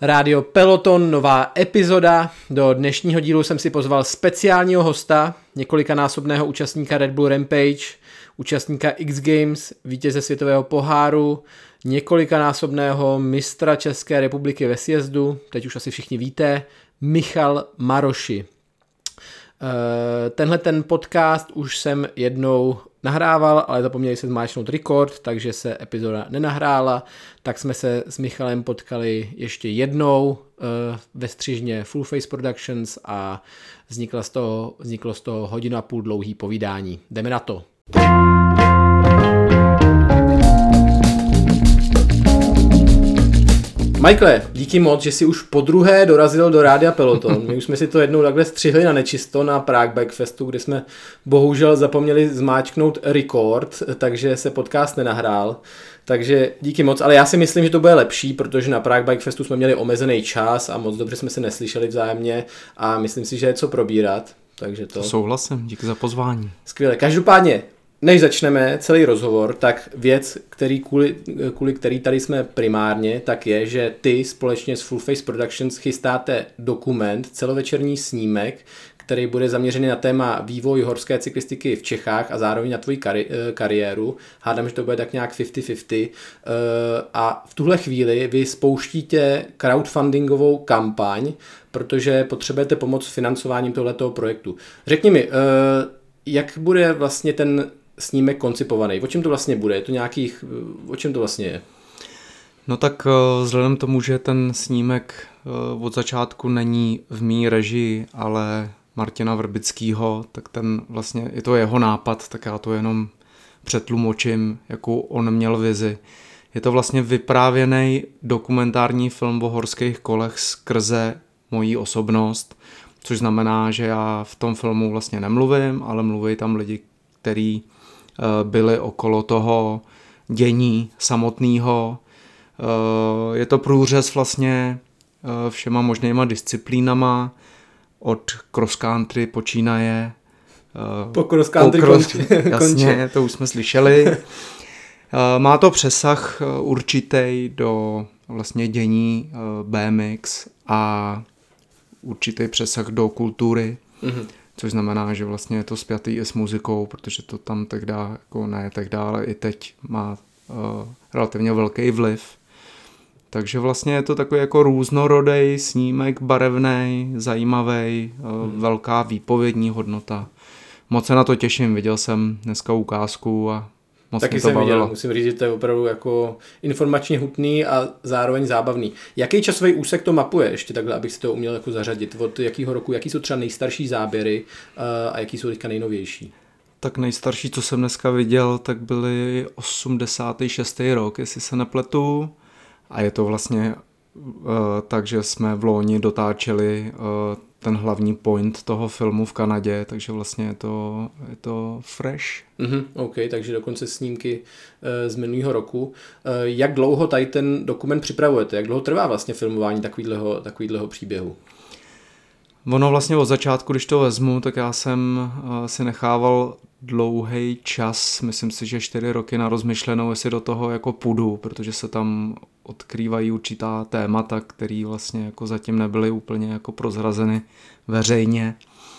Rádio Peloton, nová epizoda. Do dnešního dílu jsem si pozval speciálního hosta, několikanásobného účastníka Red Bull Rampage, účastníka X Games, vítěze světového poháru, několikanásobného mistra České republiky ve sjezdu, teď už asi všichni víte, Michal Maroši. Eh, tenhle ten podcast už jsem jednou nahrával, ale zapomněli se zmáčknout record, takže se epizoda nenahrála, tak jsme se s Michalem potkali ještě jednou uh, ve střižně Full Face Productions a vzniklo z toho, vzniklo z toho hodina a půl dlouhý povídání. Jdeme na to. Michael, díky moc, že jsi už po druhé dorazil do Rádia Peloton. My už jsme si to jednou takhle střihli na nečisto na Prague Bike Festu, kde jsme bohužel zapomněli zmáčknout record, takže se podcast nenahrál. Takže díky moc, ale já si myslím, že to bude lepší, protože na Prague Bike Festu jsme měli omezený čas a moc dobře jsme se neslyšeli vzájemně a myslím si, že je co probírat. Takže to... to souhlasím, díky za pozvání. Skvěle. Každopádně, než začneme celý rozhovor, tak věc, který kvůli, kvůli který tady jsme primárně, tak je, že ty společně s Full Face Productions chystáte dokument, celovečerní snímek, který bude zaměřený na téma vývoj horské cyklistiky v Čechách a zároveň na tvoji kari- eh, kariéru. Hádám, že to bude tak nějak 50-50. Eh, a v tuhle chvíli vy spouštíte crowdfundingovou kampaň, protože potřebujete pomoc s financováním tohoto projektu. Řekni mi, eh, jak bude vlastně ten snímek koncipovaný? O čem to vlastně bude? Je to nějakých, o čem to vlastně je? No tak vzhledem tomu, že ten snímek od začátku není v mý režii, ale Martina Vrbického, tak ten vlastně, je to jeho nápad, tak já to jenom přetlumočím, jakou on měl vizi. Je to vlastně vyprávěný dokumentární film o horských kolech skrze mojí osobnost, což znamená, že já v tom filmu vlastně nemluvím, ale mluví tam lidi, kteří eh, byli okolo toho dění samotného. Eh, je to průřez vlastně eh, všema možnýma disciplínama, od cross country počínaje. Po cross country po cross, konči, Jasně, to už jsme slyšeli. Má to přesah určitý do vlastně dění BMX a určitý přesah do kultury, mm-hmm. Což znamená, že vlastně je to spjatý i s muzikou, protože to tam tehdy, jako ne tehdy, ale i teď má uh, relativně velký vliv. Takže vlastně je to takový jako různorodý snímek, barevný, zajímavý, eh, hmm. velká výpovědní hodnota. Moc se na to těším, viděl jsem dneska ukázku a moc Taky jsem bavilo. viděl, musím říct, že to je opravdu jako informačně hutný a zároveň zábavný. Jaký časový úsek to mapuje, ještě takhle, abych si to uměl jako zařadit? Od jakého roku, jaký jsou třeba nejstarší záběry uh, a jaký jsou teďka nejnovější? Tak nejstarší, co jsem dneska viděl, tak byly 86. rok, jestli se nepletu. A je to vlastně uh, tak, že jsme v loni dotáčeli uh, ten hlavní point toho filmu v Kanadě, takže vlastně je to, je to fresh. Mm-hmm, OK, takže dokonce snímky uh, z minulého roku. Uh, jak dlouho tady ten dokument připravujete? Jak dlouho trvá vlastně filmování takovýhleho, takovýhleho příběhu? Ono vlastně od začátku, když to vezmu, tak já jsem uh, si nechával dlouhý čas, myslím si, že čtyři roky na rozmyšlenou, jestli do toho jako půjdu, protože se tam odkrývají určitá témata, které vlastně jako zatím nebyly úplně jako prozrazeny veřejně.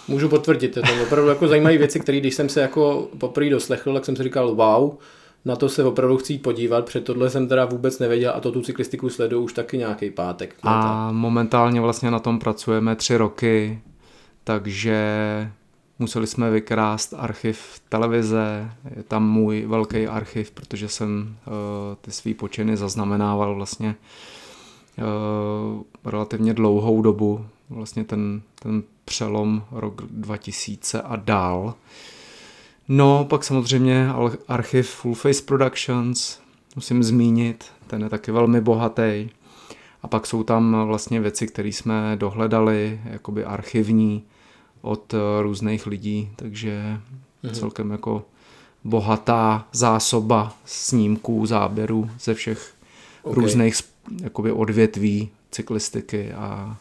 Můžu potvrdit, je to opravdu jako zajímavé věci, které když jsem se jako poprvé doslechl, tak jsem si říkal wow, na to se opravdu chci podívat, před tohle jsem teda vůbec nevěděl a to tu cyklistiku sleduju už taky nějaký pátek. A momentálně vlastně na tom pracujeme tři roky, takže museli jsme vykrást archiv televize, je tam můj velký archiv, protože jsem uh, ty svý počiny zaznamenával vlastně uh, relativně dlouhou dobu, vlastně ten, ten přelom rok 2000 a dál. No, pak samozřejmě archiv Full Face Productions, musím zmínit, ten je taky velmi bohatý. A pak jsou tam vlastně věci, které jsme dohledali, jakoby archivní, od eh, různých lidí, takže mm-hmm. celkem jako bohatá zásoba snímků, záběrů ze všech okay. různých jakoby odvětví cyklistiky a,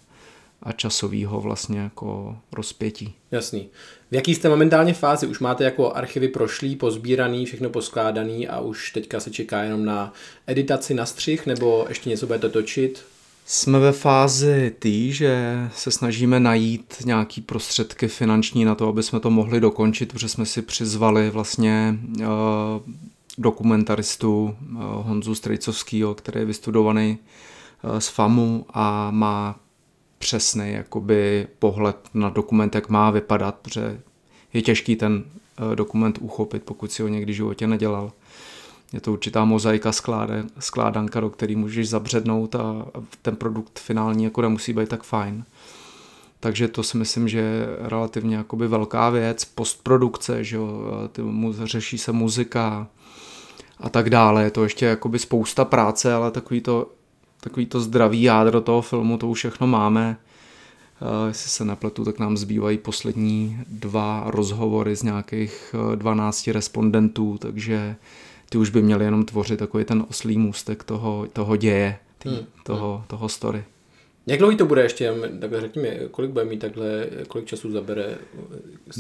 a časového vlastně jako rozpětí. Jasný. V jaký jste momentálně fázi? Už máte jako archivy prošlý, pozbíraný, všechno poskládaný a už teďka se čeká jenom na editaci na střih nebo ještě něco budete točit? Jsme ve fázi tý, že se snažíme najít nějaký prostředky finanční na to, aby jsme to mohli dokončit, protože jsme si přizvali vlastně uh, dokumentaristu uh, Honzu Strejcovskýho, který je vystudovaný uh, z FAMu a má přesný jakoby pohled na dokument, jak má vypadat, protože je těžký ten dokument uchopit, pokud si ho někdy v životě nedělal je to určitá mozaika skláde, skládanka, do který můžeš zabřednout a ten produkt finální jako nemusí být tak fajn. Takže to si myslím, že je relativně jakoby velká věc, postprodukce, že jo, ty, řeší se muzika a tak dále. Je to ještě jakoby spousta práce, ale takový to, takový to zdravý jádro toho filmu, to už všechno máme. Jestli se nepletu, tak nám zbývají poslední dva rozhovory z nějakých 12 respondentů, takže ty už by měly jenom tvořit takový ten oslý můstek toho, toho děje, tý, hmm. toho, hmm. toho story. Jak dlouho to bude ještě? Takhle řekni mi, kolik bude mít takhle, kolik času zabere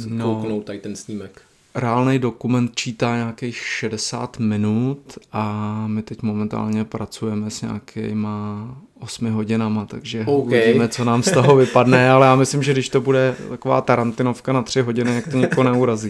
no, kouknout tady ten snímek? Reálný dokument čítá nějakých 60 minut a my teď momentálně pracujeme s nějakýma 8 hodinama, takže okay. uvidíme, co nám z toho vypadne, ale já myslím, že když to bude taková tarantinovka na 3 hodiny, jak to nikoho neurazí.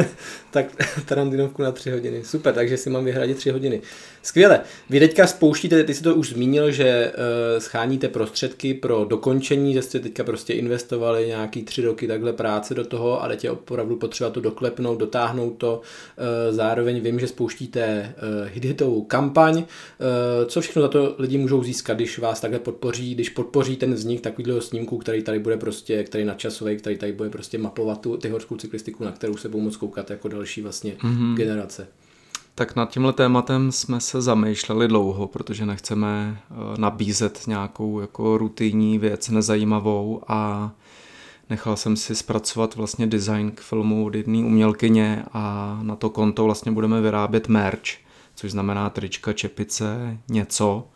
tak tarantinovku na 3 hodiny, super, takže si mám vyhradit 3 hodiny. Skvěle, vy teďka spouštíte, ty jsi to už zmínil, že uh, scháníte prostředky pro dokončení, že jste teďka prostě investovali nějaký tři roky takhle práce do toho, ale tě opravdu potřeba to doklepnout, dotáhnout to. Uh, zároveň vím, že spouštíte uh, hitovou kampaň. Uh, co všechno za to lidi můžou získat, když vás takhle podpoří, když podpoří ten vznik takového snímku, který tady bude prostě, který nadčasový, který tady bude prostě mapovat tu, ty horskou cyklistiku, na kterou se budou moc koukat jako další vlastně mm-hmm. generace. Tak nad tímhle tématem jsme se zamýšleli dlouho, protože nechceme eh, nabízet nějakou jako rutinní věc nezajímavou a nechal jsem si zpracovat vlastně design k filmu od jedné umělkyně a na to konto vlastně budeme vyrábět merch, což znamená trička, čepice, něco,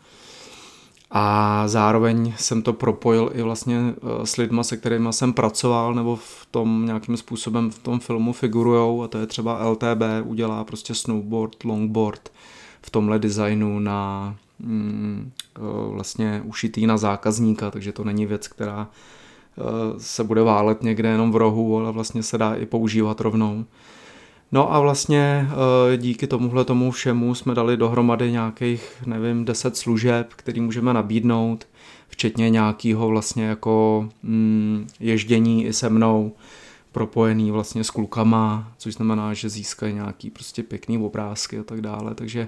a zároveň jsem to propojil i vlastně eh, s lidma, se kterými jsem pracoval nebo v tom nějakým způsobem v tom filmu figurujou a to je třeba LTB, udělá prostě snowboard, longboard v tomhle designu na mm, eh, vlastně ušitý na zákazníka, takže to není věc, která eh, se bude válet někde jenom v rohu, ale vlastně se dá i používat rovnou. No a vlastně eh, díky tomuhle tomu všemu jsme dali dohromady nějakých, nevím, 10 služeb, který můžeme nabídnout, včetně nějakého vlastně jako mm, ježdění i se mnou, propojený vlastně s klukama, což znamená, že získají nějaký prostě pěkný obrázky a tak dále, takže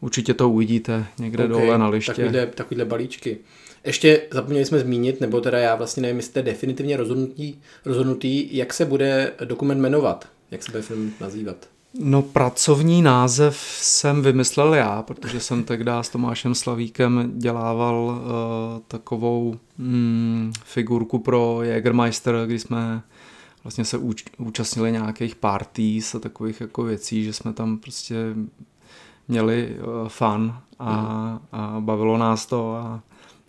určitě to uvidíte někde okay, dole na liště. Takovýhle, takovýhle balíčky. Ještě zapomněli jsme zmínit, nebo teda já vlastně nevím, jestli jste definitivně rozhodnutí, rozhodnutý, jak se bude dokument jmenovat. Jak se bude film nazývat? No pracovní název jsem vymyslel já, protože jsem tehdy s Tomášem Slavíkem dělával uh, takovou mm, figurku pro Jägermeister, kdy jsme vlastně se úč, účastnili nějakých parties a takových jako věcí, že jsme tam prostě měli uh, fun a, mm. a bavilo nás to a,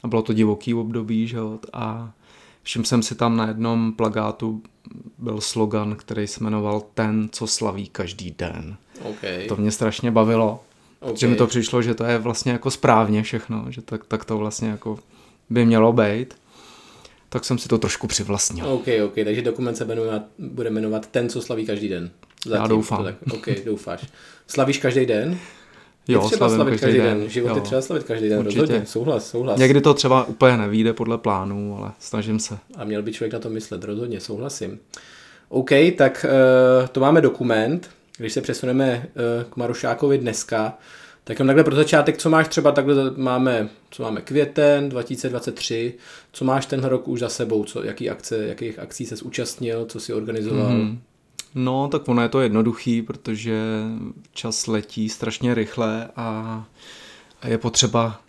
a bylo to divoký období, že jo, a všim jsem si tam na jednom plagátu byl slogan, který se jmenoval Ten, co slaví každý den. Okay. To mě strašně bavilo, okay. protože mi to přišlo, že to je vlastně jako správně všechno, že tak, tak to vlastně jako by mělo být. Tak jsem si to trošku přivlastnil. OK, OK, takže dokument se jmenuje, bude jmenovat Ten, co slaví každý den. Zatím, Já doufám. tak, OK, doufáš. Slavíš každý den? Jo, je třeba slavit každý den. den. Život jo. je třeba slavit každý den, Určitě. rozhodně, souhlas, souhlas. Někdy to třeba úplně nevíde podle plánu, ale snažím se. A měl by člověk na to myslet, rozhodně, souhlasím. OK, tak uh, to máme dokument. Když se přesuneme uh, k Marušákovi dneska, tak jen takhle pro začátek, co máš třeba takhle, máme, co máme květen 2023, co máš ten rok už za sebou, co, jaký akce, jakých akcí se zúčastnil, co si organizoval? Mm-hmm. No, tak ono je to jednoduchý, protože čas letí strašně rychle a, je potřeba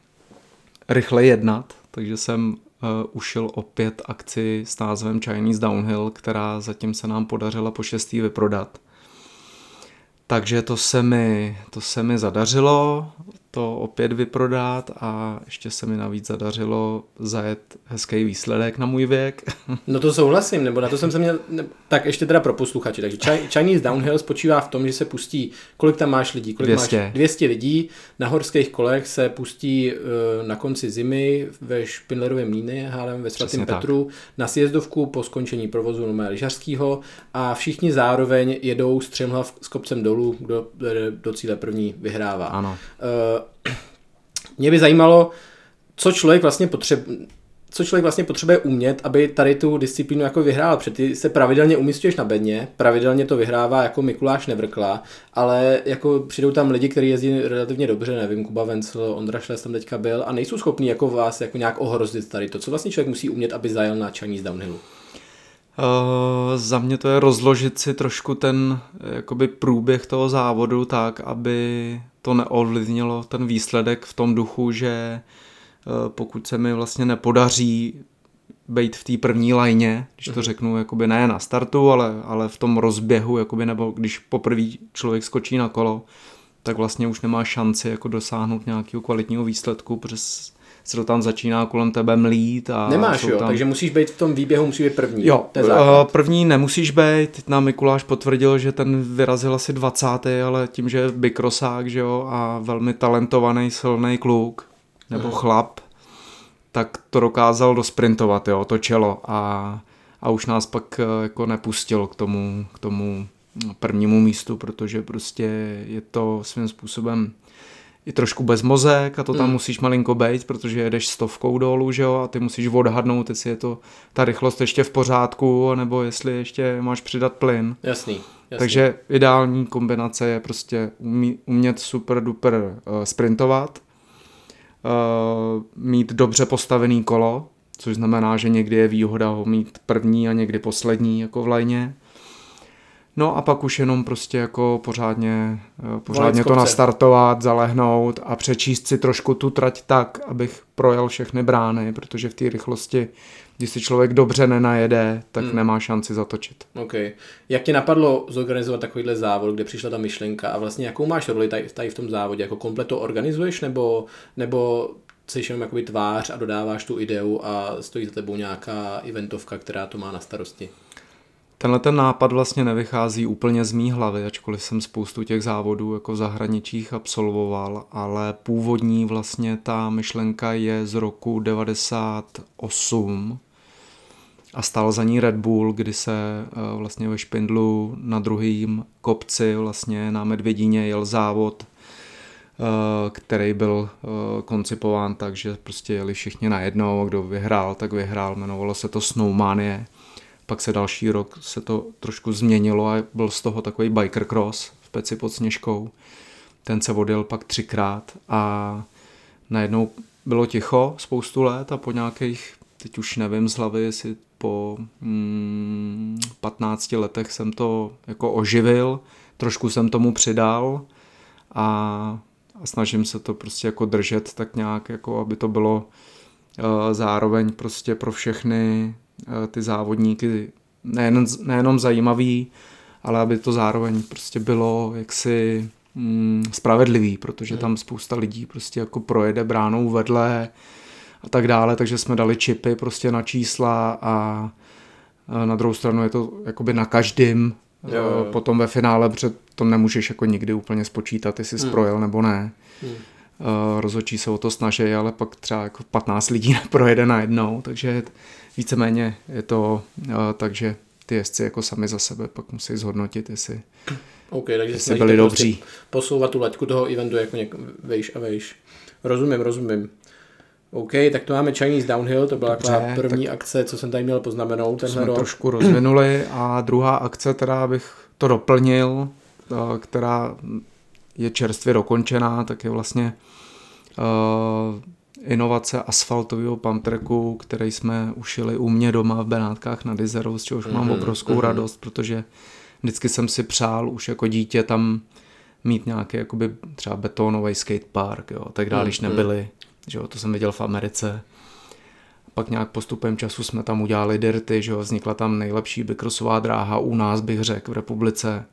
rychle jednat, takže jsem uh, ušil opět akci s názvem Chinese Downhill, která zatím se nám podařila po šestý vyprodat. Takže to se mi, to se mi zadařilo, to opět vyprodat a ještě se mi navíc zadařilo zajet hezký výsledek na můj věk. No to souhlasím, nebo na to jsem se měl, ne, tak ještě teda pro posluchače, takže Chinese Downhill spočívá v tom, že se pustí, kolik tam máš lidí, kolik 200. máš 200 lidí, na horských kolech se pustí uh, na konci zimy ve Špindlerově mlíny, hádám ve Svatém Petru, tak. na sjezdovku po skončení provozu no, lyžařského a všichni zároveň jedou střemhlav s kopcem dolů, kdo do cíle první vyhrává. Ano. Mě by zajímalo, co člověk vlastně potřebuje, co člověk vlastně potřebuje umět, aby tady tu disciplínu jako vyhrál. Protože ty se pravidelně umístuješ na bedně, pravidelně to vyhrává jako Mikuláš Nevrkla, ale jako přijdou tam lidi, kteří jezdí relativně dobře, nevím, Kuba Vencel, Ondra Šles tam teďka byl a nejsou schopní jako vás jako nějak ohrozit tady to. Co vlastně člověk musí umět, aby zajel na Chinese Downhillu? Uh, za mě to je rozložit si trošku ten jakoby průběh toho závodu tak, aby to neovlivnilo ten výsledek v tom duchu, že uh, pokud se mi vlastně nepodaří být v té první lajně, když to mhm. řeknu, jakoby ne na startu, ale, ale v tom rozběhu, jakoby, nebo když poprvé člověk skočí na kolo, tak vlastně už nemá šanci jako dosáhnout nějakého kvalitního výsledku, protože se to tam začíná kolem tebe mlít. A Nemáš, jo, tam... takže musíš být v tom výběhu, musí být první. Jo, uh, první nemusíš být, nám Mikuláš potvrdil, že ten vyrazil asi 20. ale tím, že je bykrosák, že jo, a velmi talentovaný, silný kluk, nebo uh-huh. chlap, tak to dokázal dosprintovat, jo, to čelo a, a už nás pak eh, jako nepustil k tomu, k tomu prvnímu místu, protože prostě je to svým způsobem i trošku bez mozek a to tam mm. musíš malinko bejt, protože jedeš stovkou dolů, že jo, a ty musíš odhadnout, jestli je to ta rychlost ještě v pořádku, nebo jestli ještě máš přidat plyn. Jasný. Jasný. Takže ideální kombinace je prostě umí, umět super duper uh, sprintovat, uh, mít dobře postavený kolo, což znamená, že někdy je výhoda ho mít první a někdy poslední jako v lajně No a pak už jenom prostě jako pořádně, eh, pořádně to nastartovat, zalehnout a přečíst si trošku tu trať tak, abych projel všechny brány, protože v té rychlosti, když si člověk dobře nenajede, tak hmm. nemá šanci zatočit. OK. Jak ti napadlo zorganizovat takovýhle závod, kde přišla ta myšlenka a vlastně jakou máš roli tady, tady v tom závodě? Jako komplet to organizuješ nebo, nebo jsi jenom jakoby tvář a dodáváš tu ideu a stojí za tebou nějaká eventovka, která to má na starosti? Tenhle ten nápad vlastně nevychází úplně z mý hlavy, ačkoliv jsem spoustu těch závodů jako v zahraničích absolvoval, ale původní vlastně ta myšlenka je z roku 98 a stál za ní Red Bull, kdy se eh, vlastně ve Špindlu na druhém kopci vlastně na Medvědíně jel závod, eh, který byl eh, koncipován tak, že prostě jeli všichni najednou, kdo vyhrál, tak vyhrál, jmenovalo se to Snowmania pak se další rok se to trošku změnilo a byl z toho takový biker cross v Peci pod Sněžkou. Ten se odjel pak třikrát a najednou bylo ticho spoustu let a po nějakých, teď už nevím z hlavy, jestli po mm, 15 letech jsem to jako oživil, trošku jsem tomu přidal a, a snažím se to prostě jako držet tak nějak, jako aby to bylo uh, zároveň prostě pro všechny Eh, ty závodníky nejen, nejenom zajímavý, ale aby to zároveň prostě bylo jaksi mm, spravedlivý, protože tam spousta lidí prostě jako projede bránou vedle a tak dále, takže jsme dali čipy prostě na čísla a na druhou stranu je to jakoby na každým jo, jo. potom ve finále, protože to nemůžeš jako nikdy úplně spočítat, jestli jsi hmm. projel nebo ne. Hmm. Rozhodčí se o to snaží, ale pak třeba jako 15 lidí projede najednou, takže víceméně je to uh, tak, že ty jezdci jako sami za sebe pak musí zhodnotit, jestli, OK, takže jestli byli prostě dobří. posouvat tu laťku toho eventu jako něk- vejš a vejš. Rozumím, rozumím. OK, tak to máme Chinese Downhill, to byla Dobře, první tak akce, co jsem tady měl poznamenat. To jsme rok. trošku rozvinuli a druhá akce, teda bych to doplnil, eh, která je čerstvě dokončená, tak je vlastně uh, inovace asfaltového pumptracku, který jsme ušili u mě doma v Benátkách nad Izerou, z čehož mm-hmm, mám mhm, obrovskou mm-hmm. radost, protože vždycky jsem si přál už jako dítě tam mít nějaký jakoby třeba betónový skatepark, jo, tak dále, mm-hmm. když nebyli, že jo, to jsem viděl v Americe. Pak nějak postupem času jsme tam udělali dirty, že jo, vznikla tam nejlepší bykrosová dráha u nás, bych řekl, v republice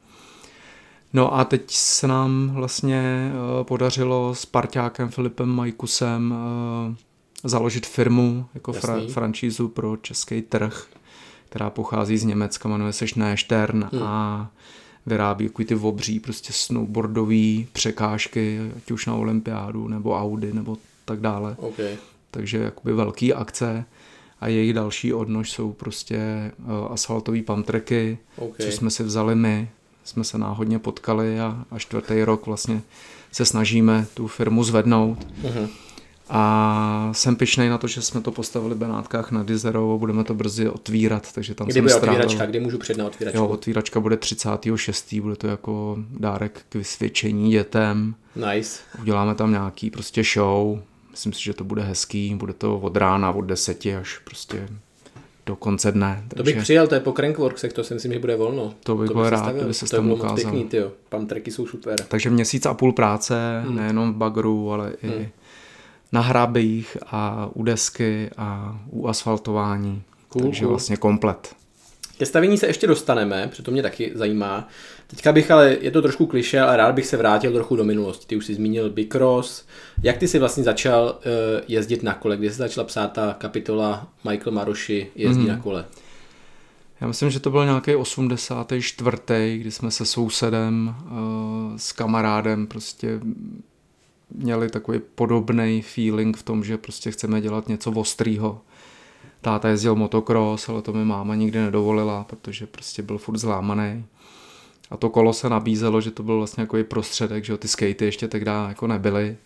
No a teď se nám vlastně uh, podařilo s parťákem Filipem Majkusem uh, založit firmu jako fra- franšízu pro český trh, která pochází z Německa, jmenuje se Schneestern hmm. a vyrábí takový ty obří prostě snowboardové překážky, ať už na olympiádu, nebo Audi, nebo tak dále. Okay. Takže jakoby velký akce a jejich další odnož jsou prostě uh, asfaltové pamtreky, okay. co jsme si vzali my, jsme se náhodně potkali a, a čtvrtý rok vlastně se snažíme tu firmu zvednout. Uh-huh. A jsem pišnej na to, že jsme to postavili v Benátkách na Dizerovo, budeme to brzy otvírat, takže tam Kdy jsem bude strávil. otvíračka, kdy můžu přijít na otvíračku? Jo, otvíračka bude 36. bude to jako dárek k vysvědčení dětem. Nice. Uděláme tam nějaký prostě show, myslím si, že to bude hezký, bude to od rána, od deseti až prostě do konce dne. Takže... To bych přijel, to je po Crankworksech, to si myslím, že bude volno. To bych to byl rád, kdyby se to tam ukázal. pěkný, tyjo. Pantreky jsou super. Takže měsíc a půl práce, hmm. nejenom v bagru, ale i hmm. na hrabích a u desky a u asfaltování. Cool, Takže cool. vlastně komplet. Ke stavění se ještě dostaneme, protože to mě taky zajímá. Teďka bych ale, je to trošku kliše, ale rád bych se vrátil trochu do minulosti. Ty už jsi zmínil Bicross. Jak ty jsi vlastně začal uh, jezdit na kole? Kdy jsi začala psát ta kapitola Michael Maroši jezdí mm. na kole? Já myslím, že to byl nějaký 84. kdy jsme se sousedem, uh, s kamarádem prostě měli takový podobný feeling v tom, že prostě chceme dělat něco ostrýho. Táta jezdil motocross, ale to mi máma nikdy nedovolila, protože prostě byl furt zlámaný. A to kolo se nabízelo, že to byl vlastně jako prostředek, že ty skatey ještě tehdy jako nebyly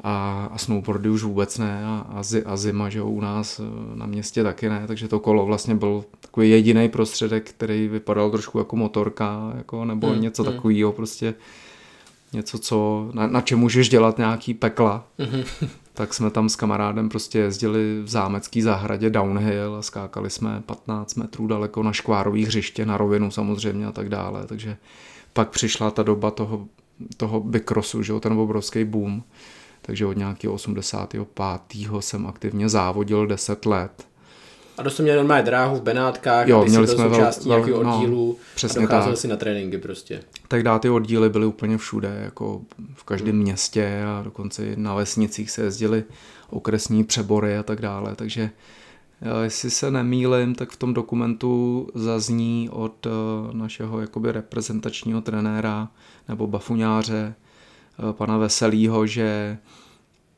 a, a snowboardy už vůbec ne a, a, zi, a zima, že jo, u nás eh, na městě taky ne, takže to kolo vlastně byl takový jediný prostředek, který vypadal trošku jako motorka, jako, nebo hmm, něco hmm. takového prostě něco, co, na, na čem můžeš dělat nějaký pekla. Mm-hmm. Tak jsme tam s kamarádem prostě jezdili v zámecký zahradě downhill a skákali jsme 15 metrů daleko na škvárový hřiště, na rovinu samozřejmě a tak dále. Takže pak přišla ta doba toho, toho bikrosu, že jo, ten obrovský boom. Takže od nějakého 85. jsem aktivně závodil 10 let a dost měli normálně dráhu v Benátkách, jo, ty měli jsme součástí vel, nějakého no, oddílu přesně a docházel tak. si na tréninky prostě. Tak dá ty oddíly byly úplně všude, jako v každém hmm. městě a dokonce na vesnicích se jezdili okresní přebory a tak dále, takže jestli se nemýlim, tak v tom dokumentu zazní od eh, našeho jakoby reprezentačního trenéra nebo bafuňáře eh, pana Veselýho, že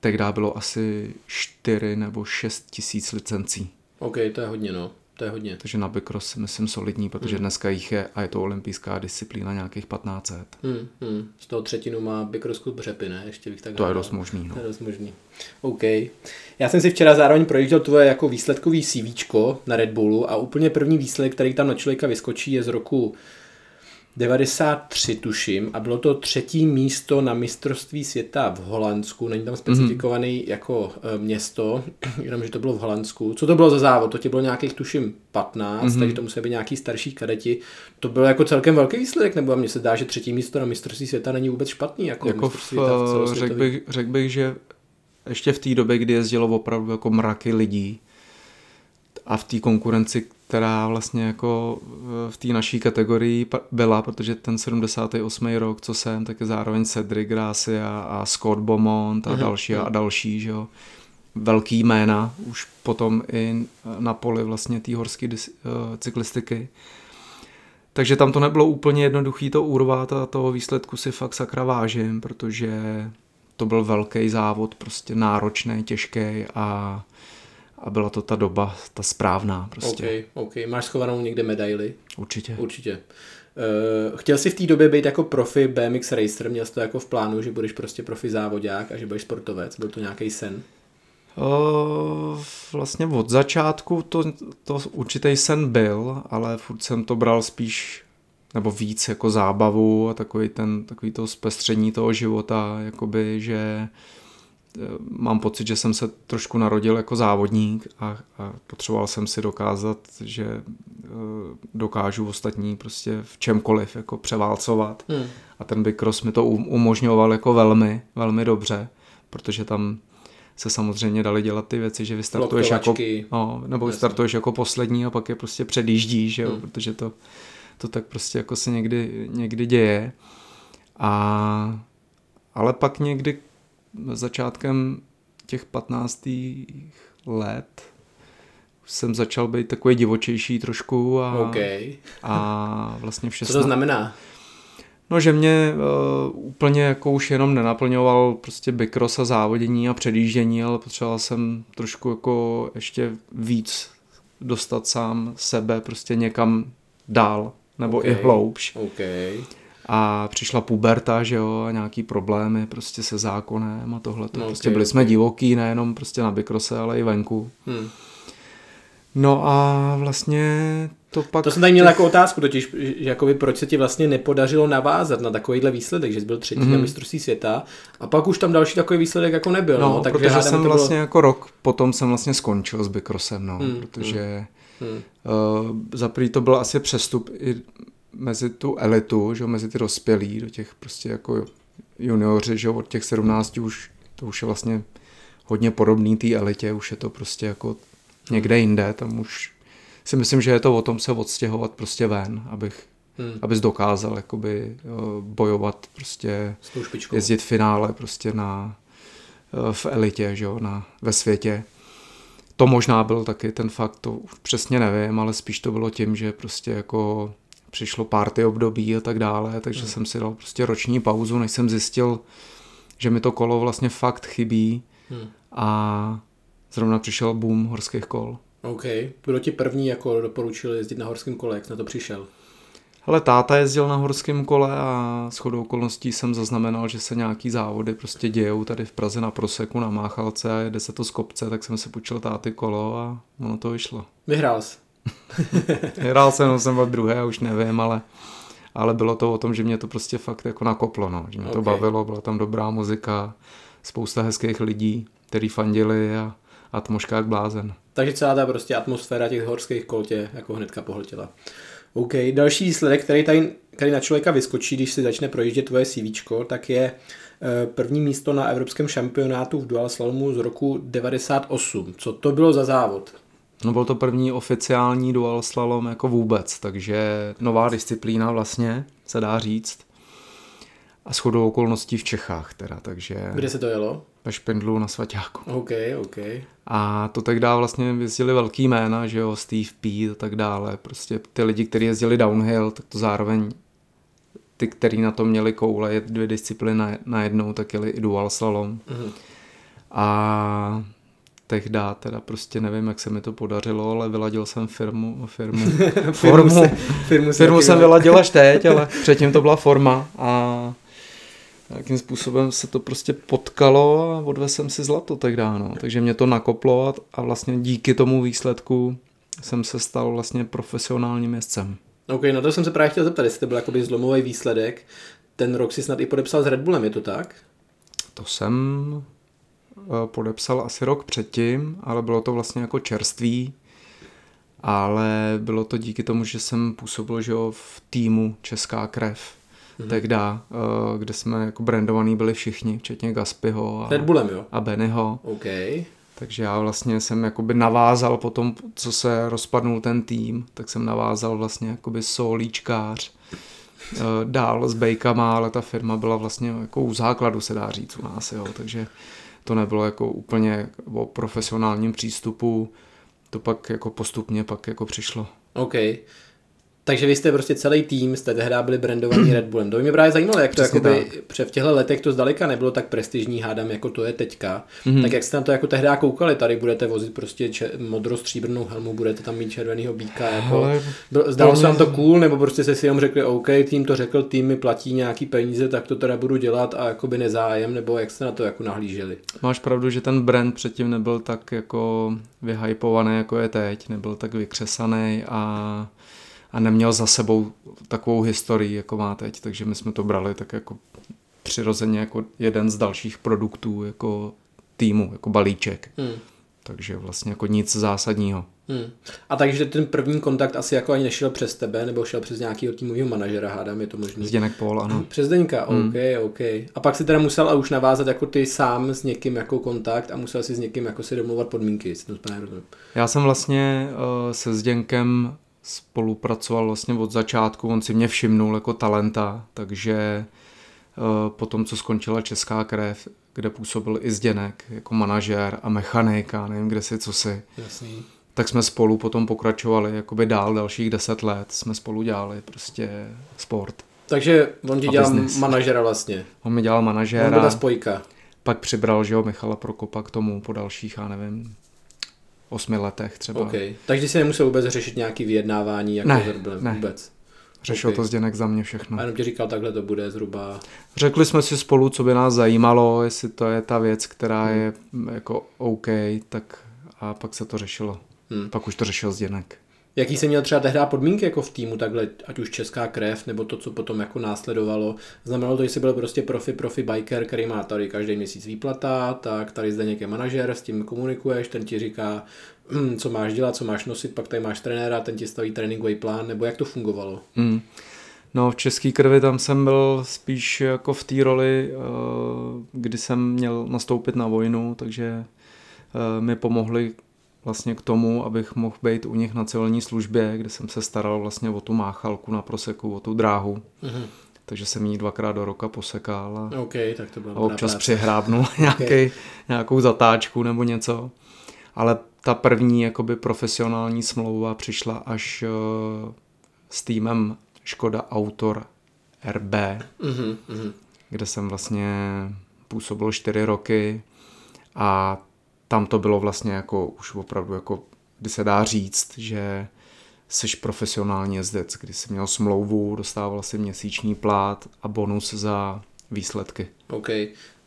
tehdy bylo asi 4 nebo 6 tisíc licencí. OK, to je hodně, no. To je hodně. Takže na Bicross myslím solidní, protože hmm. dneska jich je, a je to olympijská disciplína, nějakých 1500. Hmm, hmm. Z toho třetinu má Bicross klub Břepy, ne? Ještě bych tak To je dost možný, no. To je dost možný. OK. Já jsem si včera zároveň projížděl tvoje jako výsledkový CV na Red Bullu a úplně první výsledek, který tam na člověka vyskočí, je z roku 93 tuším a bylo to třetí místo na mistrovství světa v Holandsku, není tam specifikovaný mm-hmm. jako e, město, jenom že to bylo v Holandsku. Co to bylo za závod? To tě bylo nějakých tuším 15, mm-hmm. takže to musí být nějaký starší kadeti. To bylo jako celkem velký výsledek, nebo mně se dá, že třetí místo na mistrovství světa není vůbec špatný. Jako, jako v, v řekl, bych, řek bych, že ještě v té době, kdy jezdilo opravdu jako mraky lidí a v té konkurenci, která vlastně jako v té naší kategorii byla, protože ten 78. rok, co jsem, tak je zároveň Cedric Grassi a, a Scott Beaumont a uh-huh. další a další, že jo. Velký jména, už potom i na poli vlastně té horské uh, cyklistiky. Takže tam to nebylo úplně jednoduchý to urvat a toho výsledku si fakt sakra vážím, protože to byl velký závod, prostě náročný, těžký a a byla to ta doba, ta správná prostě. OK, OK. Máš schovanou někde medaily? Určitě. Určitě. Uh, chtěl jsi v té době být jako profi BMX racer? Měl jsi to jako v plánu, že budeš prostě profi závodák a že budeš sportovec? Byl to nějaký sen? Uh, vlastně od začátku to, to určitý sen byl, ale furt jsem to bral spíš nebo víc jako zábavu a takový, ten, takový to zpestření toho života, jakoby, že mám pocit, že jsem se trošku narodil jako závodník a, a potřeboval jsem si dokázat, že e, dokážu ostatní prostě v čemkoliv jako převálcovat. Hmm. A ten Bicross mi to umožňoval jako velmi, velmi dobře, protože tam se samozřejmě dali dělat ty věci, že vystartuješ jako, no, nebo vystartuješ jako poslední a pak je prostě předjíždíš, jo, hmm. protože to, to tak prostě jako se někdy, někdy děje. A, ale pak někdy začátkem těch 15. let jsem začal být takový divočejší trošku a, okay. a vlastně všechno. Co to znamená? No, že mě uh, úplně jako už jenom nenaplňoval prostě bikros a závodění a předjíždění, ale potřeboval jsem trošku jako ještě víc dostat sám sebe prostě někam dál, nebo okay. i hloubš. Okay. A přišla puberta, že jo, a nějaký problémy prostě se zákonem a tohle. No, prostě okay, byli jsme divoký, nejenom prostě na bikrose, ale i venku. Hmm. No a vlastně to pak... To jsem tady měl těch... jako otázku totiž, že jakoby proč se ti vlastně nepodařilo navázat na takovýhle výsledek, že jsi byl třetí mm. na mistrovství světa a pak už tam další takový výsledek jako nebyl. No, no takže protože jsem bylo... vlastně jako rok potom jsem vlastně skončil s Bikrosem, no, mm. protože mm. Uh, za prvý to byl asi přestup i mezi tu elitu, že mezi ty dospělí, do těch prostě jako junioři, že od těch 17 už, to už je vlastně hodně podobný té elitě, už je to prostě jako někde jinde, tam už si myslím, že je to o tom se odstěhovat prostě ven, abych hmm. abys dokázal jakoby bojovat prostě, jezdit v finále prostě na, v elitě, že jo, na, ve světě. To možná byl taky ten fakt, to přesně nevím, ale spíš to bylo tím, že prostě jako přišlo party období a tak dále, takže hmm. jsem si dal prostě roční pauzu, než jsem zjistil, že mi to kolo vlastně fakt chybí hmm. a zrovna přišel boom horských kol. OK. Kdo ti první jako doporučil jezdit na horském kole, jak na to přišel? Ale táta jezdil na horském kole a s chodou okolností jsem zaznamenal, že se nějaký závody prostě dějou tady v Praze na Proseku, na Máchalce a jede se to z kopce, tak jsem si počil táty kolo a ono to vyšlo. Vyhrál jsi. Vyhrál jsem, no jsem byl druhé, už nevím, ale, ale bylo to o tom, že mě to prostě fakt jako nakoplo, no. že mě okay. to bavilo, byla tam dobrá muzika, spousta hezkých lidí, který fandili a atmosféra jak blázen. Takže celá ta prostě atmosféra těch horských kol tě jako hnedka pohltila. OK, další výsledek, který tady který na člověka vyskočí, když si začne projíždět tvoje CV, tak je eh, první místo na evropském šampionátu v dual slalomu z roku 98. Co to bylo za závod? No byl to první oficiální dual slalom jako vůbec, takže nová disciplína vlastně, se dá říct. A shodou okolností v Čechách teda, takže... Kde se to jelo? Ve Špindlu na Svaťáku. OK, OK. A to tak dále vlastně jezdili velký jména, že jo, Steve P a tak dále. Prostě ty lidi, kteří jezdili downhill, tak to zároveň ty, kteří na to měli koule, dvě disciplíny na jednou, tak jeli i dual slalom. Mm-hmm. A tehdy teda prostě nevím, jak se mi to podařilo, ale vyladil jsem firmu, firmu, firmu, se, firmu, firmu jsem vyladil až teď, ale předtím to byla forma a jakým způsobem se to prostě potkalo a odvezl jsem si zlato tehdy, no. takže mě to nakoplo a vlastně díky tomu výsledku jsem se stal vlastně profesionálním jezdcem. OK, no to jsem se právě chtěl zeptat, jestli to byl jakoby zlomový výsledek. Ten rok si snad i podepsal s Red Bullem, je to tak? To jsem podepsal asi rok předtím, ale bylo to vlastně jako čerství, ale bylo to díky tomu, že jsem působil že jo, v týmu Česká krev mm-hmm. tehda, uh, kde jsme jako brandovaný byli všichni, včetně Gaspyho a, Red Bullem, jo? a Bennyho. Okay. Takže já vlastně jsem jakoby navázal po tom, co se rozpadnul ten tým, tak jsem navázal vlastně jakoby solíčkář uh, dál s bejkama, ale ta firma byla vlastně jako u základu, se dá říct u nás, jo, takže to nebylo jako úplně o profesionálním přístupu, to pak jako postupně pak jako přišlo. OK. Takže vy jste prostě celý tým, jste tehdy byli brandovaní Red Bullem. To by mě právě zajímalo, jak to jakoby, v těchto letech to zdaleka nebylo tak prestižní, hádám, jako to je teďka. Mm-hmm. Tak jak jste na to jako tehdy koukali, tady budete vozit prostě če- modrostříbrnou helmu, budete tam mít červenýho býka, jako, Ale zdalo se vám to cool, nebo prostě se si jenom řekli, OK, tým to řekl, tým mi platí nějaký peníze, tak to teda budu dělat a jakoby nezájem, nebo jak jste na to jako nahlíželi? Máš pravdu, že ten brand předtím nebyl tak jako vyhypovaný, jako je teď, nebyl tak vykřesaný a a neměl za sebou takovou historii, jako má teď, takže my jsme to brali tak jako přirozeně jako jeden z dalších produktů jako týmu, jako balíček. Hmm. Takže vlastně jako nic zásadního. Hmm. A takže ten první kontakt asi jako ani nešel přes tebe, nebo šel přes nějakého týmového manažera, hádám, je to možné. Zdeněk Pol, ano. Přes Zdeňka, hmm. OK, OK. A pak si teda musel a už navázat jako ty sám s někým jako kontakt a musel si s někým jako si domluvat podmínky, jestli to. Já jsem vlastně uh, se Zdeňkem spolupracoval vlastně od začátku, on si mě všimnul jako talenta, takže po tom, co skončila Česká krev, kde působil i Zděnek jako manažer a mechanik a nevím kde si, co si. Jasný. Tak jsme spolu potom pokračovali jakoby dál dalších deset let. Jsme spolu dělali prostě sport. Takže on ti dělal business. manažera vlastně. On mi dělal On byl ta manažéra, spojka. pak přibral, že jo, Michala Prokopa k tomu po dalších, já nevím, osmi letech třeba. OK. Takže si nemusel vůbec řešit nějaký vyjednávání, jako Ne, Bullem ne. vůbec. Řešil Ok. to Zděnek za mě všechno. A jenom ti říkal, takhle to bude zhruba. Řekli jsme si spolu, co by nás zajímalo, jestli to je ta věc, která Hmm. je jako OK, tak a pak se to řešilo. Hmm. Pak už to řešil Zděnek. Jaký jsi měl třeba tehdy podmínky jako v týmu, takhle, ať už česká krev, nebo to, co potom jako následovalo. Znamenalo to, že jsi byl prostě profi, profi biker, který má tady každý měsíc výplata, tak tady zde nějaký manažer, s tím komunikuješ, ten ti říká, hm, co máš dělat, co máš nosit, pak tady máš trenéra, ten ti staví tréninkový plán, nebo jak to fungovalo? Hmm. No v české krvi tam jsem byl spíš jako v té roli, eh, kdy jsem měl nastoupit na vojnu, takže eh, mi pomohli vlastně k tomu, abych mohl být u nich na civilní službě, kde jsem se staral vlastně o tu máchalku na proseku, o tu dráhu. Mhm. Takže jsem ji dvakrát do roka posekal a, OK, tak to bylo a občas přihrábnul nějaký, nějakou zatáčku nebo něco. Ale ta první jakoby profesionální smlouva přišla až eh, s týmem Škoda Autor RB, Mhm, mhm. kde jsem vlastně působil čtyři roky a tam to bylo vlastně jako už opravdu jako, kdy se dá říct, že jsi profesionální jezdec, kdy jsi měl smlouvu, dostával si měsíční plát a bonus za výsledky. OK.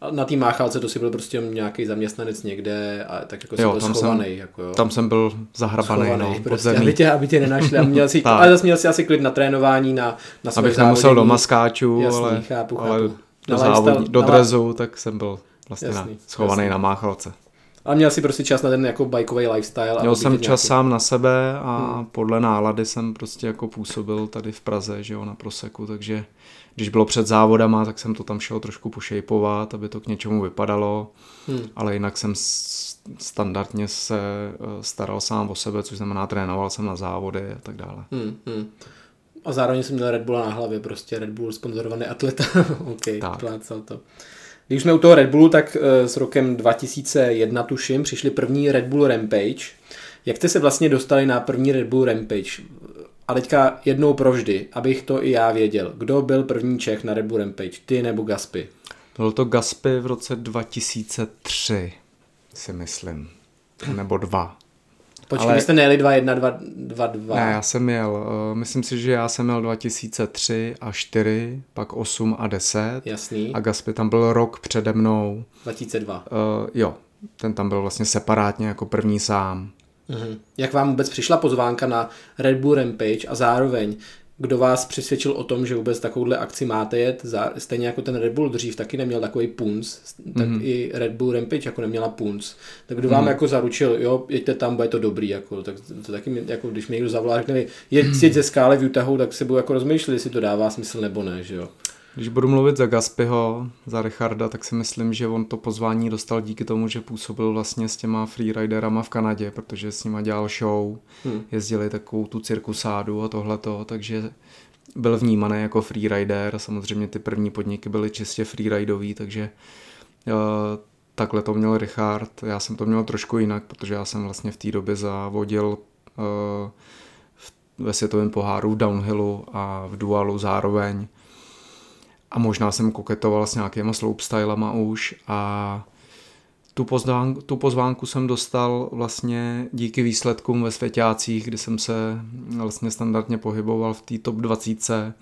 A na té máchalce to si byl prostě nějaký zaměstnanec někde a tak jako Jo, byl tam jsem- schovaný. jako jo. Tam jsem byl zahrabaný, schovaný, no, prostě, aby tě, aby tě nenašli. A měl si, ale zase měl si asi klid na trénování, na, na Abych nemusel do maskáčů, Jasný, ale, chápu, ale chápu. do, Na závodní, do drezu, tak jsem byl vlastně Jasný, na, schovaný jasný. na máchalce. A měl si prostě čas na ten jako bajkový lifestyle. Měl jsem čas nějaký- sám na sebe a Hmm. podle nálady jsem prostě jako působil tady v Praze, že jo, na Proseku, takže když bylo před závodama, tak jsem to tam šel trošku pošejpovat, aby to k něčemu vypadalo, Hmm. ale jinak jsem standardně se eh, staral sám o sebe, což znamená trénoval jsem na závody a tak dále. Hmm, hmm. A zároveň jsem měl Red Bulla na hlavě, prostě Red Bull sponzorovaný atleta. OK, Tak. plácal to. Když jsme u toho Red Bullu, tak eh, s rokem 2001 tuším, přišli první Red Bull Rampage. Jak jste se vlastně dostali na první Red Bull Rampage? A teďka jednou provždy, abych to i já věděl. Kdo byl první Čech na Red Bull Rampage? Ty nebo Gaspy? Byl to Gaspy v roce 2003, si myslím, nebo dva. Počkej, Ale- vy jste nejeli 2, 1, 2, 2, 2. Ne, já jsem měl, uh, myslím si, že já jsem měl 2003 a 4, pak 8 a 10 Jasný, a Gaspy tam byl rok přede mnou. 2002. Uh, jo, ten tam byl vlastně separátně jako první sám. Mhm. Jak vám vůbec přišla pozvánka na Red Bull Rampage a zároveň kdo vás přesvědčil o tom, že vůbec takovouhle akci máte jet, Zá- stejně jako ten Red Bull dřív taky neměl takový punc, tak Mhm. mm-hmm. i Red Bull Rampage jako neměla punc. Tak kdo vám mm-hmm. jako zaručil, jo, jeďte tam, bude to dobrý, jako, tak to taky, jako když mi někdo zavolá, řekne mi, jeď, jeď ze skály v Utahu, tak se budu jako rozmýšlet, jestli to dává smysl nebo ne, že jo. Když budu mluvit za Gaspyho, za Richarda, tak si myslím, že on to pozvání dostal díky tomu, že působil vlastně s těma freeriderama v Kanadě, protože s nima dělal show, Hmm. jezdili takovou tu cirkusádu a tohleto, takže byl vnímaný jako freerider a samozřejmě ty první podniky byly čistě freeridový, takže uh, takhle to měl Richard. Já jsem to měl trošku jinak, protože já jsem vlastně v té době závodil uh, v, ve světovém poháru v downhillu a v dualu zároveň. A možná jsem koketoval s nějakýma slopestylama už a tu pozvánku, tu pozvánku jsem dostal vlastně díky výsledkům ve Svěťácích, kdy jsem se vlastně standardně pohyboval v té top 20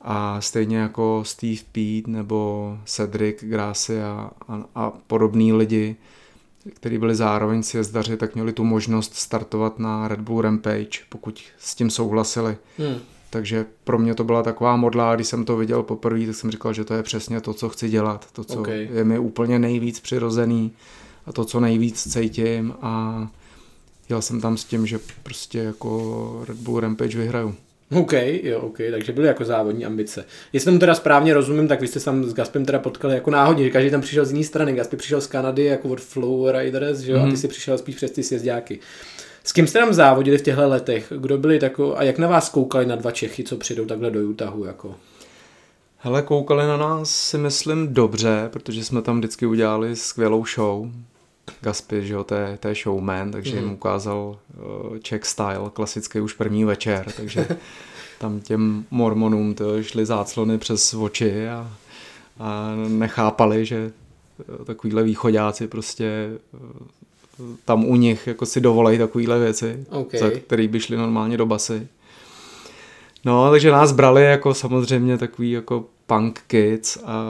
a stejně jako Steve Pete nebo Cedric Gracia a, a podobní lidi, kteří byli zároveň sjezdaři, tak měli tu možnost startovat na Red Bull Rampage, pokud s tím souhlasili. Hmm. Takže pro mě to byla taková modla, když jsem to viděl poprvé, tak jsem říkal, že to je přesně to, co chci dělat, to, co Ok. je mi úplně nejvíc přirozený a to, co nejvíc cítím a jel jsem tam s tím, že prostě jako Red Bull Rampage vyhraju. OK, jo, OK, takže byly jako závodní ambice. Jestli tomu teda správně rozumím, tak vy jste se tam s Gaspem teda potkali jako náhodně, že každý tam přišel z jiné strany. Gaspy přišel z Kanady jako od Flow Riders, že jo, mm-hmm. a ty si přišel spíš přes ty sjezdáky. S kým jste tam závodili v těchto letech? Kdo byli tako, a jak na vás koukali na dva Čechy, co přijdou takhle do Utahu? Jako? Hele, koukali na nás si myslím dobře, protože jsme tam vždycky udělali skvělou show. Gaspy, že jo, to je, to je showman, takže mm. jim ukázal uh, Czech style, klasický už první večer, takže tam těm mormonům to šly záclony přes oči a, a nechápali, že eh, takovýhle východáci prostě eh, tam u nich jako si dovolají takovýhle věci, okay. za který by šli normálně do basy. No, takže nás brali jako samozřejmě takový jako punk kids a,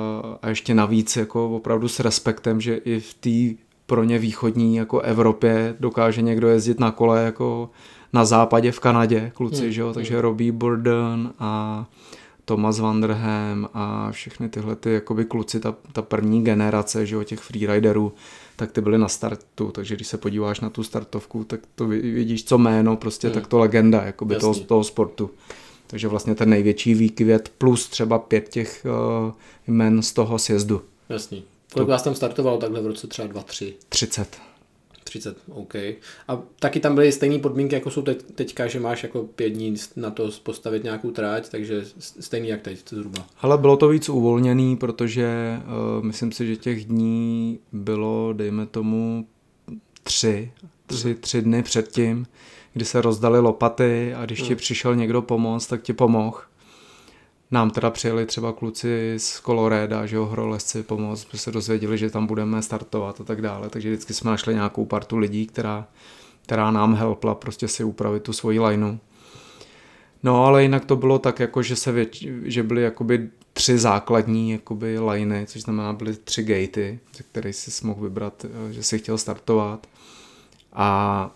a ještě navíc jako opravdu s respektem, že i v té pro ně východní jako Evropě dokáže někdo jezdit na kole jako na západě v Kanadě, kluci, hmm. že jo, takže hmm. Robbie Burden a Thomas Vanderham a všechny tyhle ty jakoby kluci, ta, ta první generace, že jo, těch freeriderů, tak ty byly na startu, takže když se podíváš na tu startovku, tak to vidíš, co jméno, prostě hmm. tak to legenda, jakoby toho, toho sportu. Takže vlastně ten největší výkvět plus třeba pět těch uh, jmen z toho sjezdu. Jasný. Kolik vás tam startovalo takhle v roce třeba 2-3? 30. 30, OK. A taky tam byly stejné podmínky, jako jsou teď, teďka, že máš jako pět dní na to postavit nějakou tráť, takže stejný jak teď zhruba. Ale bylo to víc uvolněný, protože uh, myslím si, že těch dní bylo, dejme tomu, tři, tři, tři dny předtím, kdy se rozdali lopaty a když ti mhm. přišel někdo pomoct, tak ti pomohl nám teda přijeli třeba kluci z Coloreda, že jo, horolezci pomoct, jsme se dozvěděli, že tam budeme startovat a tak dále, takže vždycky jsme našli nějakou partu lidí, která, která nám helpla prostě si upravit tu svoji lineu. No ale jinak to bylo tak, jako že, se věč, že byly jakoby tři základní jakoby liney, což znamená byly tři gatey, ze kterých si mohl vybrat, eh, že si chtěl startovat. A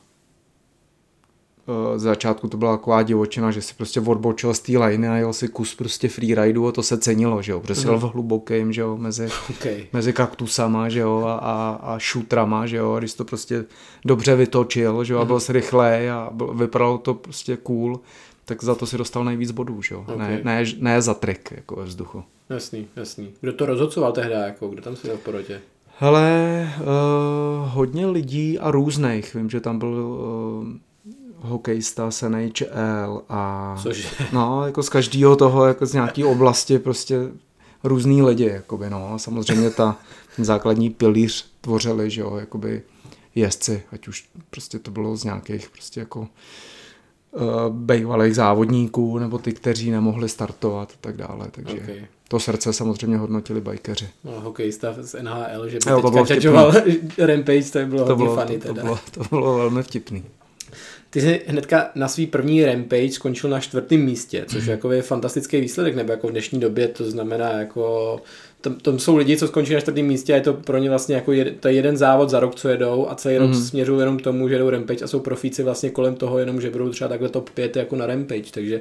z začátku to byla taková divočina, že si prostě odbočil z té liney a jel si kus prostě freeridu a to se cenilo, že jo, protože mm. v hlubokým, že jo, mezi, okay. mezi kaktusama, že jo, a, a, a šutrama, že jo, a když to prostě dobře vytočil, že jo, a byl mhm. si rychlej a byl, vypadalo to prostě cool, tak za to si dostal nejvíc bodů, že jo, okay. ne, ne, ne za trik, jako ve vzduchu. Jasný, jasný. Kdo to rozhodcoval tehdy, jako, kdo tam seděl v porotě? Hele, uh, hodně lidí a různých. Vím, že tam byl uh, hokejista z NHL a Cože? no, jako z každého toho, jako z nějaké oblasti prostě různý lidi, jakoby, no, samozřejmě ta základní pilíř tvořili, že jo, jakoby jezdci, ať už prostě to bylo z nějakých prostě jako uh, bývalých závodníků, nebo ty, kteří nemohli startovat a tak dále, takže okay. to srdce samozřejmě hodnotili bajkeři. No, hokejista z NHL, že by jo, to teďka Rampage, to bylo to bylo, funny to, to, bylo, to bylo velmi vtipný. Ty jsi hnedka na svý první rampage skončil na čtvrtém místě, což je jako je fantastický výsledek, nebo jako v dnešní době to znamená jako tam, tam jsou lidi, co skončí na čtvrtém místě a je to pro ně vlastně jako jed, to je jeden závod za rok, co jedou a celý mm. rok mhm. směřují jenom k tomu, že jdou Rampage a jsou profíci vlastně kolem toho jenom, že budou třeba takhle top 5 jako na Rampage, takže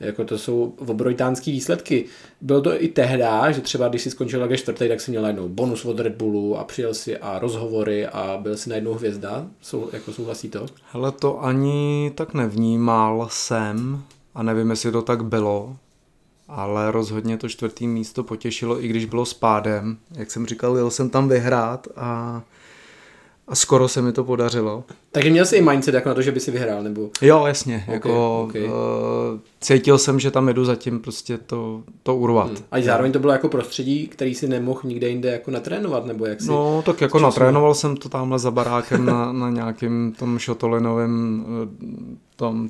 jako to jsou obrojtánský výsledky. Bylo to i tehdy, že třeba když si skončil jako čtvrtý, tak si měl najednou bonus od Red Bullu a přijel si a rozhovory a byl si najednou hvězda. Jsou, jako souhlasí to? Hele, to ani tak nevnímal jsem a nevím, jestli to tak bylo, ale rozhodně to čtvrtý místo potěšilo, i když bylo s pádem. Jak jsem říkal, jel jsem tam vyhrát a, a skoro se mi to podařilo. Takže měl jsi i mindset jako na to, že by si vyhrál, nebo? Jo, jasně. Okay, jako, okay. Uh, cítil jsem, že tam jedu zatím prostě to, to urvat. Hmm. A zároveň to bylo jako prostředí, který si nemohl nikde jinde jako natrénovat, nebo jak si... No, tak jako natrénoval jsem to tamhle za barákem na, na nějakým tom šotolinovém eh, tom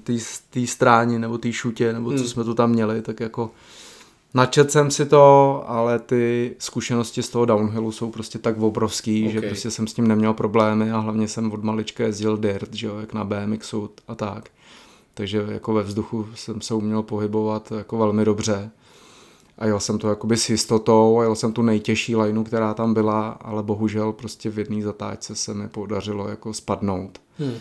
té stráni nebo té šutě, nebo co hmm. jsme tu tam měli, tak jako Načet jsem si to, ale ty zkušenosti z toho downhillu jsou prostě tak obrovský, okay. že prostě jsem s tím neměl problémy a hlavně jsem od malička jezdil dirt, že jo, jak na BMXu a tak. Takže jako ve vzduchu jsem se uměl pohybovat jako velmi dobře. A jel jsem to jakoby s jistotou a jel jsem tu nejtěžší lineu, která tam byla, ale bohužel prostě v jedné zatáčce se mi podařilo jako spadnout. Hmm.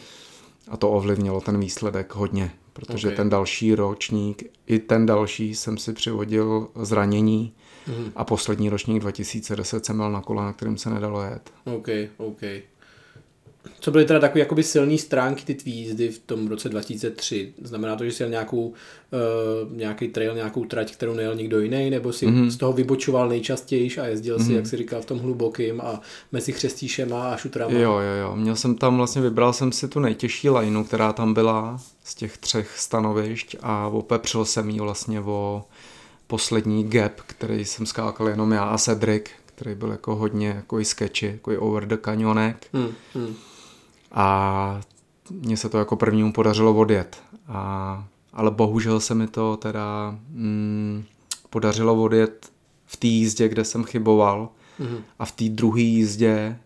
A to ovlivnilo ten výsledek hodně protože okay. ten další ročník i ten další jsem si přivodil zranění mm. a poslední ročník 2010 jsem měl na kole, na kterým se nedalo jet. OK, OK. Co byly teda takové jakoby silné stránky ty tvý jízdy v tom roce 2003? Znamená to, že jsi jel nějakou, uh, nějaký trail, nějakou trať, kterou nejel nikdo jiný, nebo si mm-hmm. z toho vybočoval nejčastěji a jezdil mm-hmm. si, jak si říkal, v tom hlubokým a mezi chřestíšema a šutrama? Jo, jo, jo. Měl jsem tam vlastně, vybral jsem si tu nejtěžší lineu, která tam byla z těch třech stanovišť a opepřil jsem ji vlastně o poslední gap, který jsem skákal jenom já a Cedric, který byl jako hodně jako i sketchy, jako i over the kanionek. Hmm, hmm. A mně se to jako prvnímu podařilo odjet. A, ale bohužel se mi to teda mm, podařilo odjet v té jízdě, kde jsem chyboval. Mhm. A v té druhé jízdě,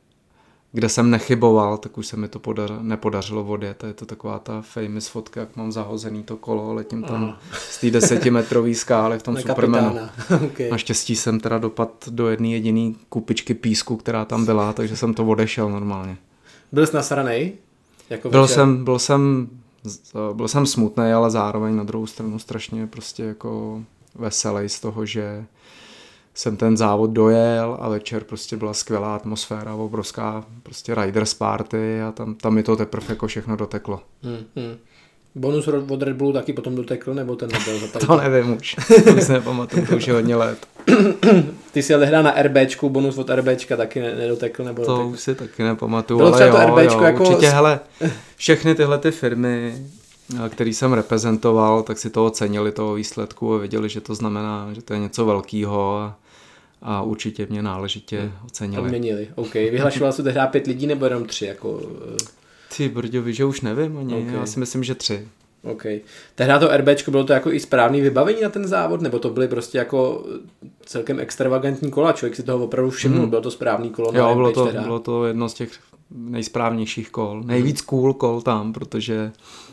kde jsem nechyboval, tak už se mi to podař, nepodařilo odjet. Je to taková ta famous fotka, jak mám zahozený to kolo, letím tam Aha. z té desetimetrové skály v tom Na Supermanu. okay. Naštěstí jsem teda dopad do jedné jediné kupičky písku, která tam byla, takže jsem to odešel normálně. Byl jsi nasranej? Jako Byl večer? jsem, byl jsem, byl jsem smutný, ale zároveň na druhou stranu strašně prostě jako veselý z toho, že jsem ten závod dojel a večer prostě byla skvělá atmosféra, obrovská prostě riders party a tam, tam mi to teprve jako všechno doteklo. Hmm, hmm. Bonus od Red Bullu taky potom dotekl, nebo ten nebyl za To nevím už, to si nepamatuju, to už je hodně let. Ty jsi jel tehdy na RBčku, bonus od RBčka taky ne- nedotekl, nebo To dotekl? už si taky nepamatuju, Bylo ale třeba to jo, RBčko jo, jako určitě, hele, všechny tyhle ty firmy, eh, který jsem reprezentoval, tak si to ocenili toho výsledku a věděli, že to znamená, že to je něco velkýho a, a určitě mě náležitě ocenili. Odměnili, OK. Vyhlašoval se tehdy pět lidí, nebo jenom tři, jako... Ty brďo, víš, že už nevím ani, Ok. okay. já si myslím, že tři. OK. Tehdy to RBčko bylo to jako i správný vybavení na ten závod, nebo to byly prostě jako celkem extravagantní kola, člověk si toho opravdu všimnul, Mhm. bylo to správný kolo na Jo, bylo to, tehda. bylo to jedno z těch nejsprávnějších kol. Nejvíc cool kol tam, protože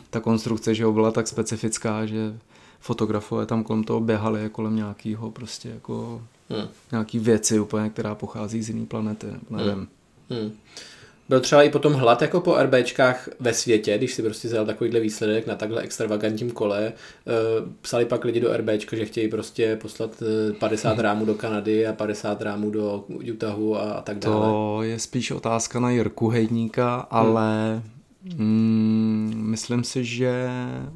ta konstrukce, že jo, byla tak specifická, že fotografové tam kolem toho běhali jako kolem nějakého prostě jako Hmm. nějaký věci úplně, která pochází z jiné planety, nevím. Hmm. Byl třeba i potom hlad jako po RBčkách ve světě, když si prostě vzal takovýhle výsledek na takhle extravagantním kole. Eh, Psali pak lidi do RBčka, že chtějí prostě poslat eh, 50 rámů do Kanady a 50 rámů do Utahu a, a tak dále. To je spíš otázka na Jirku Hejníka, ale mm, myslím si, že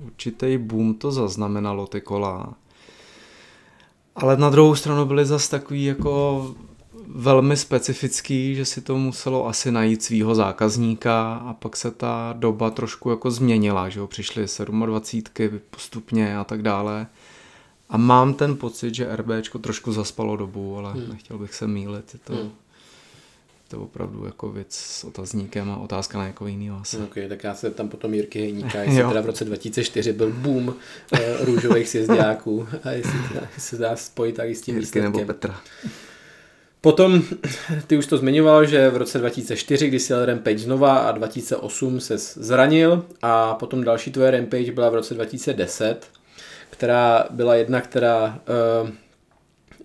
určitý boom to zaznamenalo ty kola. Ale na druhou stranu byly zas takový jako velmi specifický, že si to muselo asi najít svýho zákazníka a pak se ta doba trošku jako změnila, že jo, přišly 27 postupně a tak dále. A mám ten pocit, že RBčko trošku zaspalo dobu, ale hmm. nechtěl bych se mýlit, je to, hmm. to opravdu jako věc s otazníkem a otázka na jako jiný asi. Ok, tak já se tam potom Jirky Hejníka, jestli teda v roce 2004 byl boom eh, růžových sjezdáků a jestli, se dá spojit tak i s tím Jirky nebo výsledkem. Petra. Potom, ty už to zmiňoval, že v roce 2004, kdy si jel Rampage znova a 2008 se zranil a potom další tvoje Rampage byla v roce 2010, která byla jedna, která uh,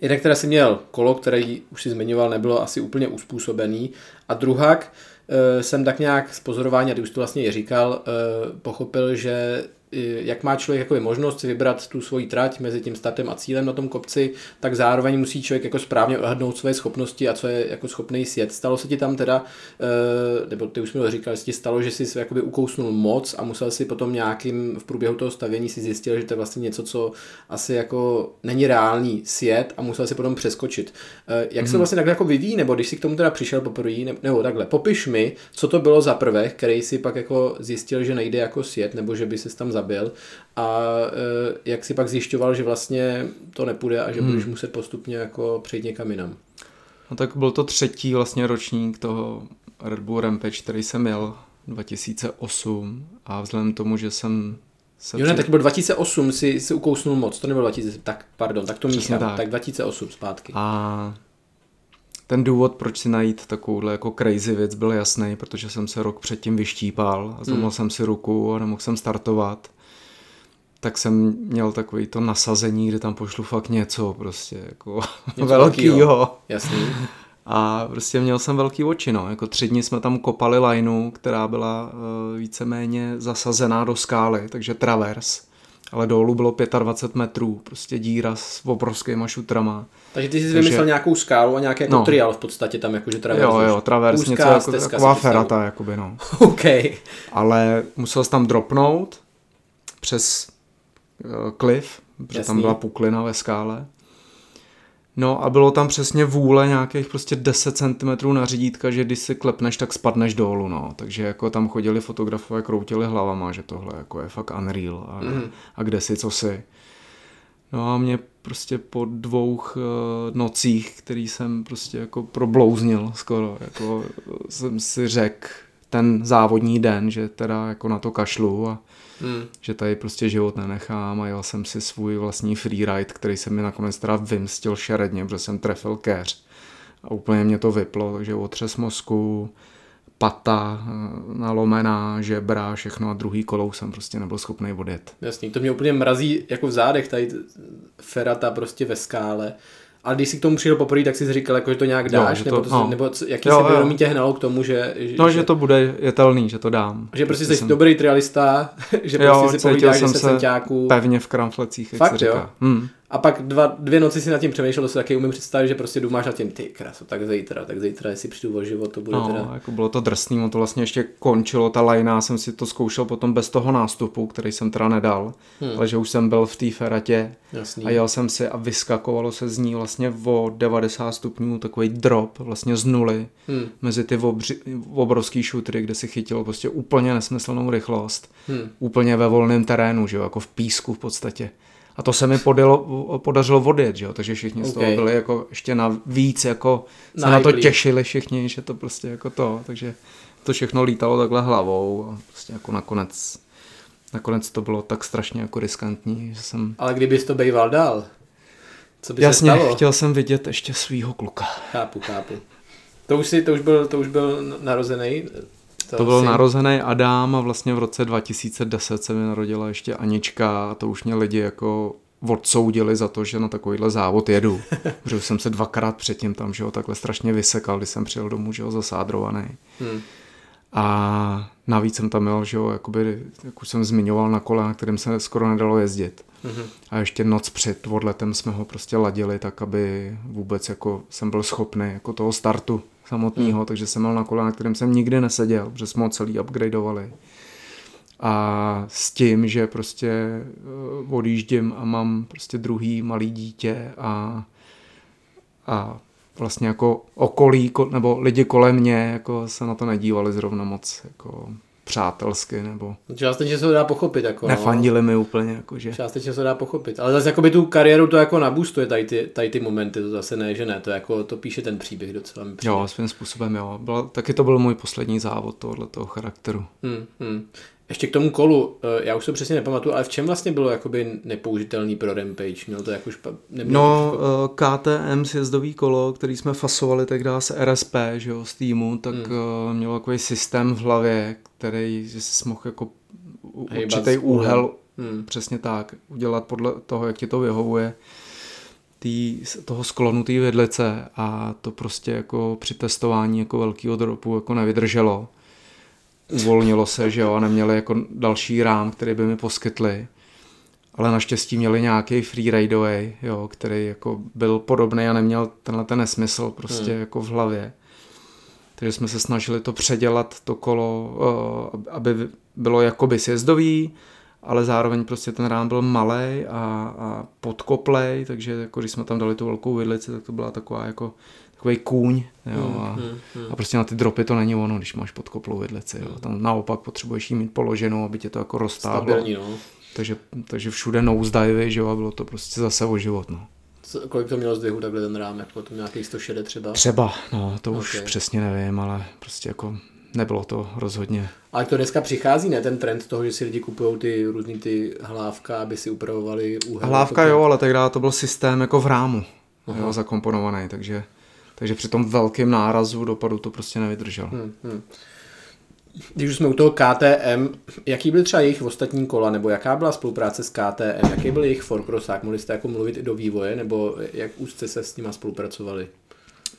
jedna, která si měl kolo, který už si zmiňoval, nebylo asi úplně uspůsobený. A druhak uh, jsem tak nějak z pozorování, a ty už to vlastně říkal, uh, pochopil, že jak má člověk jako možnost si vybrat tu svoji trať mezi tím startem a cílem na tom kopci, tak zároveň musí člověk jako správně odhadnout své schopnosti a co je jako schopný sjet. Stalo se ti tam teda, eh, nebo ty už mi to říkal, že ti stalo, že jsi jakoby ukousnul moc a musel si potom nějakým v průběhu toho stavění si zjistil, že to je vlastně něco, co asi jako není reálný sjet a musel si potom přeskočit. Eh, Jak se vlastně takhle jako vyvíjí, nebo když jsi k tomu teda přišel poprvé, ne- nebo takhle, popiš mi, co to bylo za prvek, který si pak jako zjistil, že nejde jako sjet, nebo že by se tam zabil a eh, jak si pak zjišťoval, že vlastně to nepůjde a že budeš muset postupně jako přejít někam jinam. No tak byl to třetí vlastně ročník toho Red Bull Rampage, který jsem měl 2008 a vzhledem k tomu, že jsem se Jo, ne, tak byl 2008, si, si ukousnul moc, to nebylo 2000, tak pardon, tak to míchám, tak. tak 2008 zpátky. A ten důvod, proč si najít takovouhle jako crazy věc, byl jasný, protože jsem se rok předtím vyštípal a zlomil hmm. jsem si ruku a nemohl jsem startovat. Tak jsem měl takový to nasazení, kde tam pošlu fakt něco prostě jako Něco velkýho. velkýho. Jasný. A prostě měl jsem velký oči, no. Jako tři dny jsme tam kopali lineu, která byla uh, víceméně zasazená do skály, takže travers. Ale dolů bylo 25 metrů, prostě díra s obrovskýma šutrama. Takže ty jsi Takže- vymyslel nějakou skálu a nějaký jako No. trial v podstatě tam, jakože travers. jo, jo, travers, něco jako taková ferata, jakoby, no. OK. Ale musel jsi tam dropnout přes uh, cliff, protože Jasný. tam byla puklina ve skále. No a bylo tam přesně vůle nějakých prostě 10 cm na řídítka, že když si klepneš, tak spadneš dolů, no. Takže jako tam chodili fotografové, kroutili hlavama, že tohle jako je fakt unreal a, mm. a kde si, co si. No a mě prostě po dvou uh, nocích, který jsem prostě jako problouznil skoro, jako jsem si řekl ten závodní den, že teda jako na to kašlu a hmm. že tady prostě život nenechám a jel jsem si svůj vlastní freeride, který se mi nakonec teda vymstil šeredně, protože jsem trefil keř a úplně mě to vyplo, takže otřes mozku, pata eh, nalomená, žebra, všechno a druhý kolou jsem prostě nebyl schopný odjet. Jasný, to mě úplně mrazí jako v zádech, tady ferata prostě ve skále. Ale když si k tomu přijel poprvé, tak jsi říkal, jako, že to nějak dáš, jo, to, nebo, to, no. nebo jaký jo, sebevědomí tě hnalo k tomu, že... No, že, že to bude jetelný, že to dám. Že prostě, jsi jsem... dobrý trialista, že jo, prostě si povídáš, že se senťáků... pevně v kramflecích, jak Fakt, jo? Hmm. A pak dva, dvě noci si nad tím přemýšlel, to se taky umím představit, že prostě důmáš nad tím, ty krasu, tak zítra, tak zítra, jestli přijdu o život, to bude no, teda... jako bylo to drsný, to vlastně ještě končilo, ta lajna, jsem si to zkoušel potom bez toho nástupu, který jsem teda nedal, hmm. ale že už jsem byl v té feratě Jasný. a jel jsem si a vyskakovalo se z ní vlastně o 90 stupňů takový drop, vlastně z nuly, hmm. mezi ty obři, obrovský šutry, kde si chytil prostě úplně nesmyslnou rychlost, hmm. úplně ve volném terénu, že jo, jako v písku v podstatě. A to se mi podilo, podařilo odjet, že jo? takže všichni okay. z toho byli jako ještě na víc, jako se na, na to těšili všichni, že to prostě jako to, takže to všechno lítalo takhle hlavou a prostě jako nakonec, nakonec to bylo tak strašně jako riskantní, že jsem... Ale kdybys to bejval dál, co by Jasně, se stalo? chtěl jsem vidět ještě svýho kluka. Chápu, chápu. To už, si, to už, byl, to už byl narozený to, to byl narozený Adam a vlastně v roce 2010 se mi narodila ještě Anička a to už mě lidi jako odsoudili za to, že na takovýhle závod jedu. Protože jsem se dvakrát předtím tam, že jo, takhle strašně vysekal, když jsem přijel domů, že jo, zasádrovaný. Hmm. A navíc jsem tam měl, že jo, jakoby, jak už jsem zmiňoval, na kole, na kterém se skoro nedalo jezdit. Mm-hmm. A ještě noc před odletem jsme ho prostě ladili tak, aby vůbec jako jsem byl schopný jako toho startu samotného, mm. takže jsem měl na kole, na kterém jsem nikdy neseděl, protože jsme ho celý upgradeovali. A s tím, že prostě eh, odjíždím a mám prostě druhý malý dítě a, a vlastně jako okolí, nebo lidi kolem mě jako se na to nedívali zrovna moc jako přátelsky, nebo... Částečně se to dá pochopit, jako no. Nefandili mi úplně, jako že... Částečně se to dá pochopit, ale zase jako by tu kariéru to jako nabustuje, tady ty, tady ty momenty, to zase ne, že ne, to jako, to píše ten příběh docela mi Jo, svým způsobem jo, Byla, taky to byl můj poslední závod tohoto toho charakteru. Hmm, hmm. Ještě k tomu kolu, eh, já už to přesně nepamatuju, ale v čem vlastně bylo jakoby nepoužitelný pro Rampage? Měl to jako špa... No, to KTM sjezdový kolo, který jsme fasovali tehdy s RSP, že jo, z týmu, tak hmm. mělo takový systém v hlavě, který že jsi mohl jako určitý úhel, hmm. přesně tak, udělat podle toho, jak ti to vyhovuje tý, toho sklonu té vidlice a to prostě jako při testování jako velkého dropu jako nevydrželo uvolnilo se, že jo, a neměli jako další rám, který by mi poskytli. Ale naštěstí měli nějaký freerideový, jo, který jako byl podobný a neměl tenhle ten nesmysl prostě hmm. jako v hlavě. Takže jsme se snažili to předělat, to kolo, eh, aby bylo jakoby sjezdový, ale zároveň prostě ten rám byl malý a, a podkoplej, takže jako když jsme tam dali tu velkou vidlici, tak to byla taková jako takový kůň jo, hmm, a, hmm, hmm. a prostě na ty dropy to není ono, když máš podkoplou vidlici. Jo. Tam naopak potřebuješ jí mít položenou, aby tě to jako roztáhlo. Stabilní, no. takže, takže všude nosedivey, že jo, a bylo to prostě zase o život. No. Co, kolik to mělo zdvihu takhle ten rám, jako to nějaký 160 třeba? Třeba, no, to okay. už přesně nevím, ale prostě jako nebylo to rozhodně. Ale to dneska přichází, ne ten trend toho, že si lidi kupují ty různý ty hlávka, aby si upravovali úhel. Hlávka jo, ale tehdy to byl systém jako v rámu, jo, zakomponovaný, takže takže při tom velkém nárazu dopadu to prostě nevydržel. Hmm, hmm. Když už jsme u toho KTM, jaký byl třeba jejich ostatní kola, nebo jaká byla spolupráce s KTM, jaký byl jejich forkrosák, mohli jste jako mluvit i do vývoje, nebo jak úzce se s nima spolupracovali?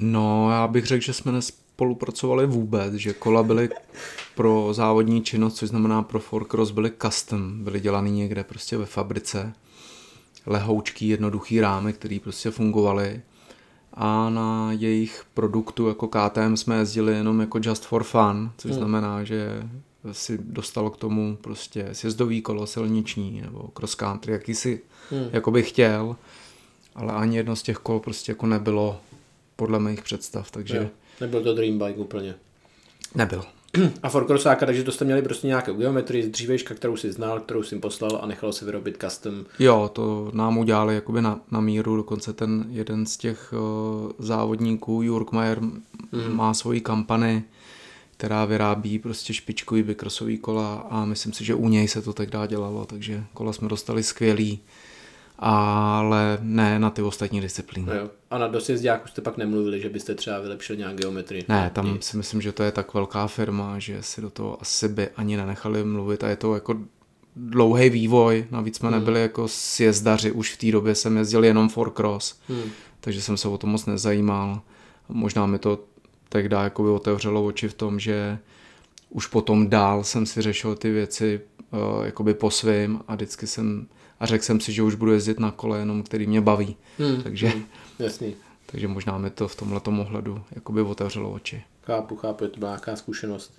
No, já bych řekl, že jsme nespolupracovali vůbec, že kola byly pro závodní činnost, což znamená pro Forcross, byly custom, byly dělaný někde prostě ve fabrice, lehoučký, jednoduchý rámy, které prostě fungovaly a na jejich produktu jako KTM jsme jezdili jenom jako just for fun, což hmm. znamená, že si dostal k tomu prostě sjezdový kolo silniční nebo cross country, jaký si hmm. jako by chtěl, ale ani jedno z těch kol prostě jako nebylo podle mých představ, takže... Jo. Nebyl to dream bike úplně. Nebyl. A Forcrossáka, takže to jste měli prostě nějakou geometrii z dřívejška, kterou si znal, kterou si poslal a nechalo si vyrobit custom. Jo, to nám udělali jakoby na, na míru, dokonce ten jeden z těch uh, závodníků, Jurkmajer, mm. má svoji kampany, která vyrábí prostě špičkový vykrosový kola a myslím si, že u něj se to tak dá dělalo, takže kola jsme dostali skvělý ale ne na ty ostatní disciplíny. No jo. A na dosjezdáku jste pak nemluvili, že byste třeba vylepšili nějak geometrii? Ne, tam si myslím, že to je tak velká firma, že si do toho asi by ani nenechali mluvit a je to jako dlouhý vývoj, navíc jsme hmm. nebyli jako sjezdaři, už v té době jsem jezdil jenom for cross, hmm. takže jsem se o to moc nezajímal. Možná mi to tehdy jako by otevřelo oči v tom, že už potom dál jsem si řešil ty věci uh, jakoby po svým a vždycky jsem a řekl jsem si, že už budu jezdit na kole jenom, který mě baví. Hmm, takže, hmm, jasný. takže možná mi to v tomhle ohledu jakoby otevřelo oči. Chápu, chápu, je to byla nějaká zkušenost.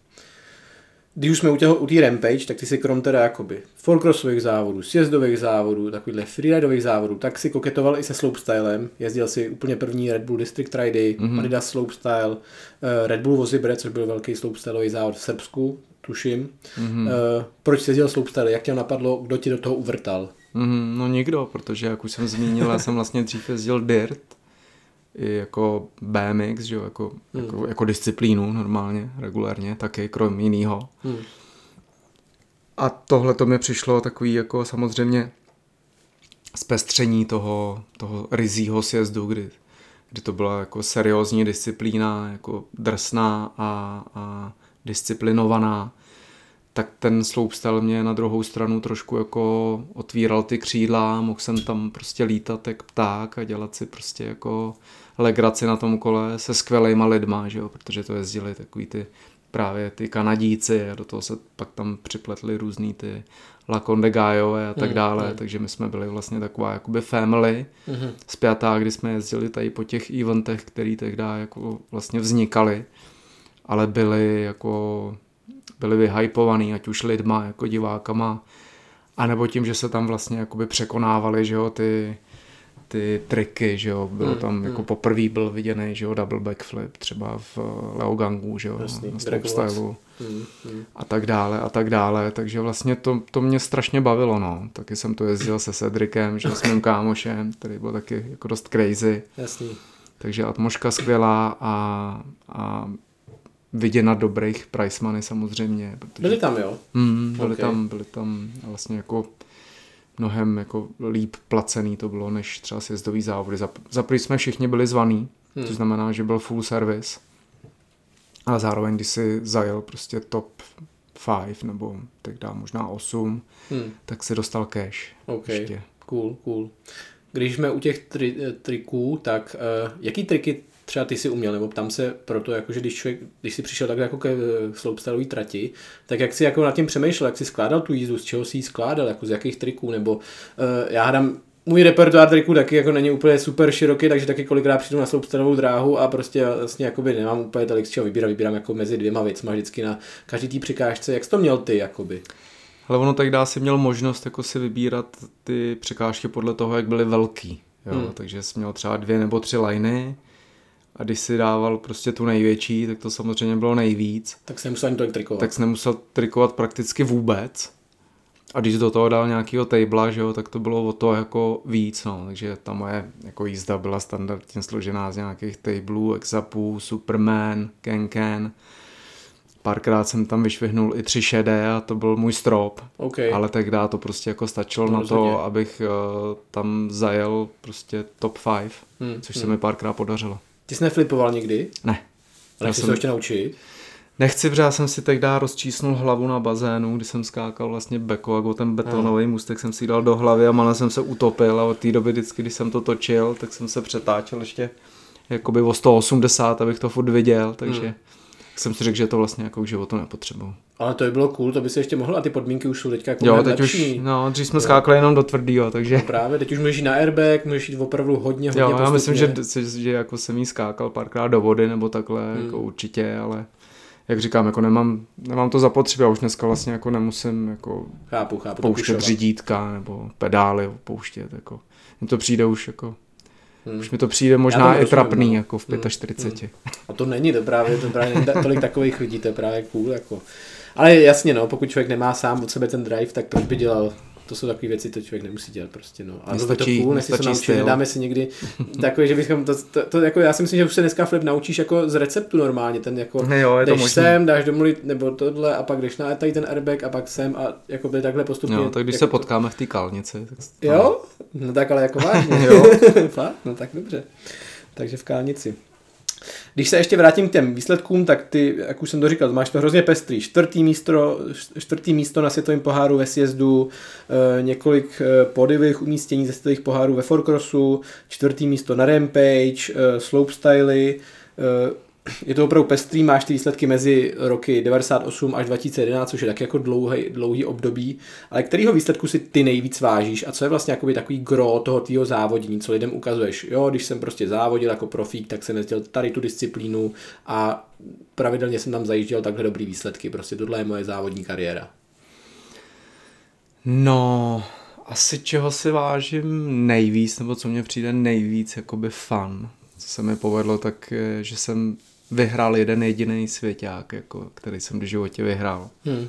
Když už jsme u té u Rampage, tak ty si krom teda jakoby folkrossových závodů, sjezdových závodů, takovýchhle freeridových závodů, tak si koketoval i se slopestylem. Jezdil si úplně první Red Bull District Ridy, mm-hmm. Adidas Slopestyle, eh, Red Bull Vozibre, což byl velký slopestyleový závod v Srbsku, tuším. Mm-hmm. Proč jsi jezdil slopestyle? Jak tě napadlo, kdo ti do toho uvrtal? Mm, no nikdo, protože jak už jsem zmínil, já jsem vlastně dřív jezdil dirt, i jako BMX, že jo, jako, mm. jako, jako disciplínu normálně, regulárně, taky krom jinýho. Mm. A tohle to mi přišlo takový jako samozřejmě zpestření toho, toho rizího sjezdu, kdy, kdy to byla jako seriózní disciplína, jako drsná a, a disciplinovaná tak ten slopestyle mě na druhou stranu trošku jako otvíral ty křídla, mohl jsem tam prostě lítat jak pták a dělat si prostě jako legraci na tom kole se skvělejma lidma, že jo, protože to jezdili takový ty právě ty Kanadíci a do toho se pak tam připletli různý ty Laconde Gajové a tak mm, dále, mm. takže my jsme byli vlastně taková jakoby family mm. zpětá, kdy jsme jezdili tady po těch eventech, který tehdy jako vlastně vznikaly, ale byly jako byli vyhypovaný, ať už lidma, jako divákama, anebo tím, že se tam vlastně jakoby překonávali, že jo, ty, ty triky, že jo, bylo hmm, tam hmm. jako poprvé byl viděný, že jo, double backflip třeba v Leogangu, že jo, Jasný, na slopestyle hmm, hmm. a tak dále a tak dále, takže vlastně to, to mě strašně bavilo, no, taky jsem to jezdil se Cedricem, že s mým kámošem, který byl taky jako dost crazy. Jasný. Takže atmoška skvělá a, a vidět na dobrých price money samozřejmě. Protože, byli tam, jo? Mm, byli, okay. tam, byli tam vlastně jako mnohem jako líp placený to bylo, než třeba sjezdový závody. Za, za jsme všichni byli zvaný, hmm. to znamená, že byl full service, ale zároveň, když si zajel prostě top 5 nebo tak dá možná 8, hmm. tak si dostal cash. OK, ještě. cool, cool. Když jsme u těch tri, triků, tak uh, jaký triky třeba ty si uměl, nebo tam se proto, jakože když, člověk, když si přišel takhle jako ke slopestyleové trati, tak jak si jako nad tím přemýšlel, jak si skládal tu jízdu, z čeho si ji skládal, jako z jakých triků, nebo uh, já hádám, můj repertoár triků taky jako není úplně super široký, takže taky kolikrát přijdu na slopestyleovou dráhu a prostě vlastně jakoby nemám úplně tolik z čeho vybírat, vybírám jako mezi dvěma věcma vždycky na každý té překážce. Jak jsi to měl ty, jakoby? Ale ono tak dá si měl možnost jako si vybírat ty překážky podle toho, jak byly velký. Jo? Hmm. Takže jsi měl třeba dvě nebo tři liny, a když si dával prostě tu největší, tak to samozřejmě bylo nejvíc. Tak jsi nemusel ani tolik trikovat. Tak jsi nemusel trikovat prakticky vůbec. A když do toho dal nějakýho tabla, že jo, tak to bylo o to jako víc, no. Takže ta moje jako jízda byla standardně složená z nějakých tablů, exapů, Superman, Ken Párkrát jsem tam vyšvihnul i tři šedé a to byl můj strop. Okay. Ale tehdy to prostě jako stačilo to na rozhodně. to, abych uh, tam zajel prostě top 5, hmm. což hmm. se mi párkrát podařilo. Ty jsi neflipoval nikdy? Ne. Ale nechci jsem... se ještě naučit? Nechci, protože já jsem si tehdy rozčísnul hlavu na bazénu, kdy jsem skákal vlastně beko, jako ten betonový hmm. můstek jsem si dal do hlavy a malé jsem se utopil a od té doby vždycky, když jsem to točil, tak jsem se přetáčel ještě jakoby o 180, abych to furt viděl, takže hmm. Jsem si řekl, že to vlastně jako k životu nepotřebuju. Ale to by bylo cool, to by se ještě mohlo a ty podmínky už jsou teďka jako Jo, teď lepší. už, no, dřív jsme jo. skákali jenom do tvrdýho, takže... No právě, teď už můžeš jít na airbag, můžeš jít opravdu hodně, hodně Jo, postupně. já myslím, že, že jako jsem jí skákal párkrát do vody nebo takhle, hmm. jako určitě, ale jak říkám, jako nemám, nemám to zapotřebí, já už dneska vlastně jako nemusím jako chápu, chápu, pouštět řídítka nebo pedály pouštět, jako mně to přijde už jako Hmm. Už mi to přijde možná i trapný, no. jako v 45. Hmm. A to není to právě, to právě není tolik takových lidí, to je právě cool, jako. Ale jasně, no, pokud člověk nemá sám od sebe ten drive, tak proč by dělal to jsou takové věci, to člověk nemusí dělat prostě. No. A nestačí, to cool, nestačí se naučit, nedáme si někdy takové, že bychom to, to, to, jako já si myslím, že už se dneska flip naučíš jako z receptu normálně, ten jako ne, jo, je to jdeš sem, dáš domluvit nebo tohle a pak jdeš na tady ten airbag a pak sem a jako by takhle postupně. Jo, tak když jako se potkáme v té kalnici. Tak jo? No tak ale jako vážně. jo? Fakt? No tak dobře. Takže v kálnici. Když se ještě vrátím k těm výsledkům, tak ty, jak už jsem to říkal, máš to hrozně pestrý. Čtvrtý místo, čtvrtý místo na světovém poháru ve sjezdu, e, několik e, podivých umístění ze světových pohárů ve Forcrossu, čtvrtý místo na Rampage, e, Slopestyly, je to opravdu pestrý, máš ty výsledky mezi roky 98 až 2011, což je tak jako dlouhý, dlouhý období, ale kterýho výsledku si ty nejvíc vážíš a co je vlastně jakoby takový gro toho tvýho závodění, co lidem ukazuješ. Jo, když jsem prostě závodil jako profík, tak jsem jezdil tady tu disciplínu a pravidelně jsem tam zajížděl takhle dobrý výsledky. Prostě tohle je moje závodní kariéra. No, asi čeho si vážím nejvíc, nebo co mě přijde nejvíc jakoby fun, co se mi povedlo, tak že jsem vyhrál jeden jediný svěťák, jako, který jsem v životě vyhrál. Hmm.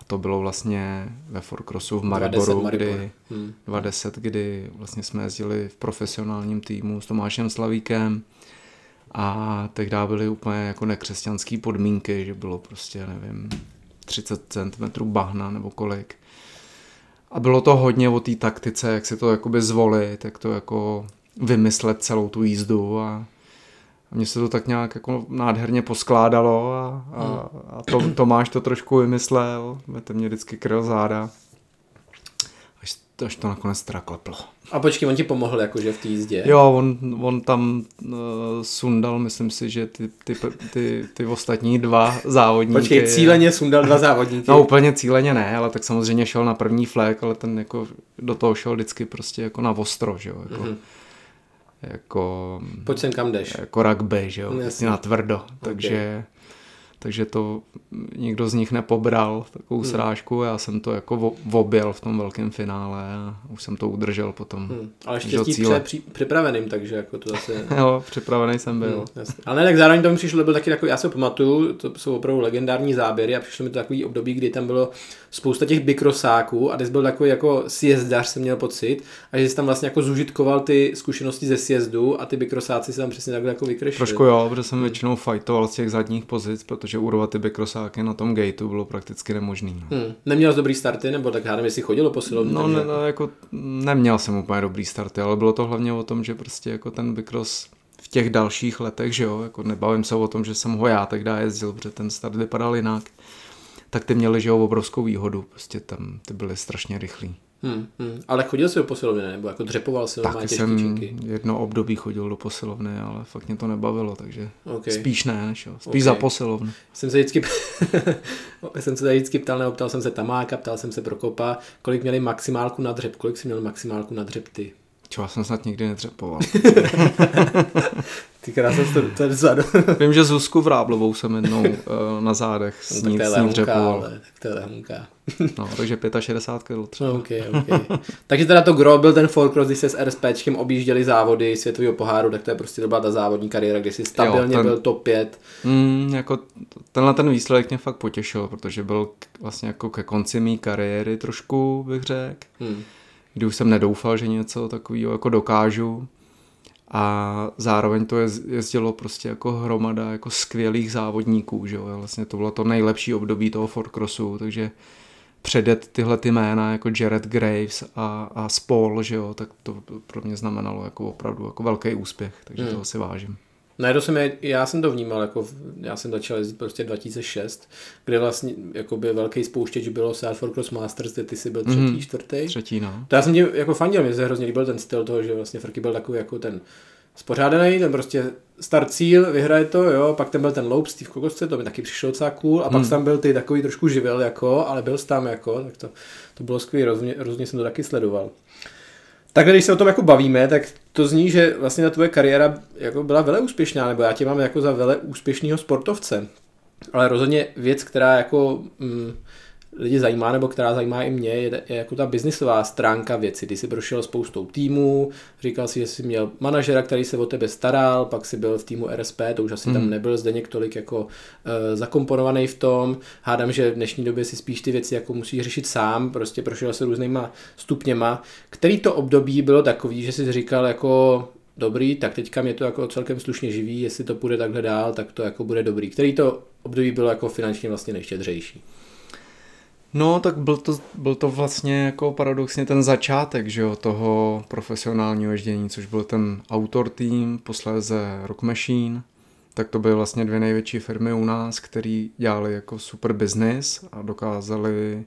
A to bylo vlastně ve Forcrossu v Mariboru, 20 kdy, hmm. 20, kdy vlastně jsme jezdili v profesionálním týmu s Tomášem Slavíkem a tehdy byly úplně jako nekřesťanské podmínky, že bylo prostě, nevím, 30 cm bahna nebo kolik. A bylo to hodně o té taktice, jak si to jakoby zvolit, jak to jako vymyslet celou tu jízdu a mně se to tak nějak jako nádherně poskládalo a, a, a to, Tomáš to trošku vymyslel, to mě vždycky kryl záda. Až, až to nakonec teda kleplo. A počkej, on ti pomohl jakože v té jízdě? Jo, on, on tam uh, sundal, myslím si, že ty, ty, ty, ty ostatní dva závodníky. Počkej, cíleně sundal dva závodníky? No úplně cíleně ne, ale tak samozřejmě šel na první flek, ale ten jako do toho šel vždycky prostě jako na ostro, že jo. Jako. Mm-hmm jako... Pojď sem kam jdeš. Jako rugby, že jo, no, na tvrdo, takže... Okay takže to nikdo z nich nepobral, takovou hmm. srážku, já jsem to jako objel v tom velkém finále a už jsem to udržel potom. Hmm. Ale štěstí pře, při, připraveným, takže jako to zase... jo, připravený jsem byl. Hmm, Ale ne, tak zároveň tomu přišlo, byl taky takový, já si pamatuju, to jsou opravdu legendární záběry a přišlo mi to takový období, kdy tam bylo spousta těch bikrosáků a dnes byl takový jako sjezdař, jsem měl pocit, a že jsi tam vlastně jako zužitkoval ty zkušenosti ze sjezdu a ty bikrosáci se tam přesně takhle jako vykrešili. Trošku jo, protože jsem většinou fajtoval z těch zadních pozic, protože urvat ty bikrosáky na tom gateu bylo prakticky nemožný. No. Hmm. Neměl jsi dobrý starty, nebo tak hádám, jestli chodilo posilovně? No, ne, no, jako neměl jsem úplně dobrý starty, ale bylo to hlavně o tom, že prostě jako ten bikros v těch dalších letech, že jo, jako nebavím se o tom, že jsem ho já tehdy jezdil, protože ten start vypadal jinak, tak ty měli, že jo, obrovskou výhodu, prostě tam ty byly strašně rychlí. Hmm, hmm. Ale chodil jsi do posilovny, nebo jako dřepoval si Taky jsem činky. jedno období chodil do posilovny, ale fakt mě to nebavilo, takže okay. spíš ne, než jo. Spíš okay. za posilovnu. Jsem se vždycky, jsem se tady vždycky ptal, nebo ptal jsem se Tamáka, ptal jsem se Prokopa, kolik měli maximálku na dřep, kolik jsi měl maximálku na dřep ty? Čo, já jsem snad nikdy netřepoval. Ty krásně to, to je vzadu. Vím, že Zuzku Vráblovou jsem jednou uh, na zádech s no, ní, s ní dřepoval. Ale, tak to je lehunka. no, takže 65 kg třeba. Okay, okay. takže teda to gro byl ten Cross, když se s RSPčkem objížděli závody světového poháru, tak to je prostě byla ta závodní kariéra, kde jsi stabilně jo, ten, byl top 5. Mm, jako tenhle ten výsledek mě fakt potěšil, protože byl vlastně jako ke konci mý kariéry trošku, bych řekl. Hmm kdy už jsem nedoufal, že něco takového jako dokážu. A zároveň to jezdilo prostě jako hromada jako skvělých závodníků, že jo. Vlastně to bylo to nejlepší období toho Ford Crossu, takže předet tyhle ty jména jako Jared Graves a, a Spol, že jo, tak to pro mě znamenalo jako opravdu jako velký úspěch, takže hmm. to si vážím. Najednou jsem, já jsem to vnímal, jako já jsem začal jezdit prostě 2006, kde vlastně jako by velký spouštěč bylo South for Cross Masters, kde ty jsi byl třetí, mm, čtvrtý. Třetí, no. To já jsem tě jako fandil, mě se hrozně líbil ten styl toho, že vlastně Frky byl takový jako ten spořádaný, ten prostě start cíl, vyhraje to, jo, pak ten byl ten loup Steve Kokosce, to mi taky přišlo docela cool, a pak hmm. tam byl ty takový trošku živel, jako, ale byl tam jako, tak to, to bylo skvělé, rozhodně, rozhodně jsem to taky sledoval. Takhle, když se o tom jako bavíme, tak to zní, že vlastně na tvoje kariéra jako byla vele úspěšná, nebo já tě mám jako za vele úspěšného sportovce. Ale rozhodně věc, která jako mm, lidi zajímá, nebo která zajímá i mě, je, je jako ta biznisová stránka věci. Ty jsi prošel spoustou týmů, říkal si, že jsi měl manažera, který se o tebe staral, pak si byl v týmu RSP, to už asi mm. tam hmm. nebyl zde tolik jako uh, zakomponovaný v tom. Hádám, že v dnešní době si spíš ty věci jako musíš řešit sám, prostě prošel se různýma stupněma. Který to období bylo takový, že jsi říkal jako dobrý, tak teďka mě to jako celkem slušně živí, jestli to půjde takhle dál, tak to jako bude dobrý. Který to období bylo jako finančně vlastně nejštědřejší? No, tak byl to, byl to vlastně jako paradoxně ten začátek, že jo, toho profesionálního ježdění, což byl ten Autor Team, posléze Rock Machine, tak to byly vlastně dvě největší firmy u nás, které dělali jako super business a dokázali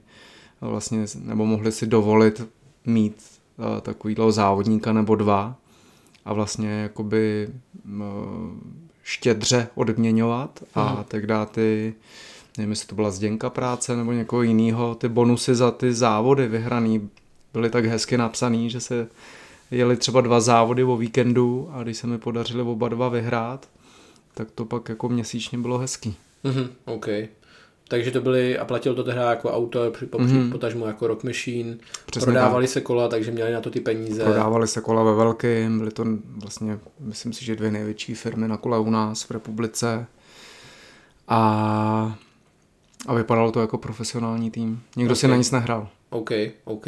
vlastně, nebo mohli si dovolit mít uh, takovýhle závodníka nebo dva a vlastně jakoby uh, štědře odměňovat a tak dát ty nevím, jestli to byla Zděnka práce nebo někoho jiného, ty bonusy za ty závody vyhraný byly tak hezky napsaný, že se jeli třeba dva závody o víkendu a když se mi podařili oba dva vyhrát, tak to pak jako měsíčně bylo hezký. Mm-hmm, OK. Takže to byly, a platil to tehdy jako auto, mm-hmm. potažmo jako Rock Machine, Přesně prodávali tak. se kola, takže měli na to ty peníze. Prodávali se kola ve velkém, byly to vlastně, myslím si, že dvě největší firmy na kole u nás v republice. A a vypadalo to jako profesionální tým. Nikdo okay. si na nic nehrál. OK, OK.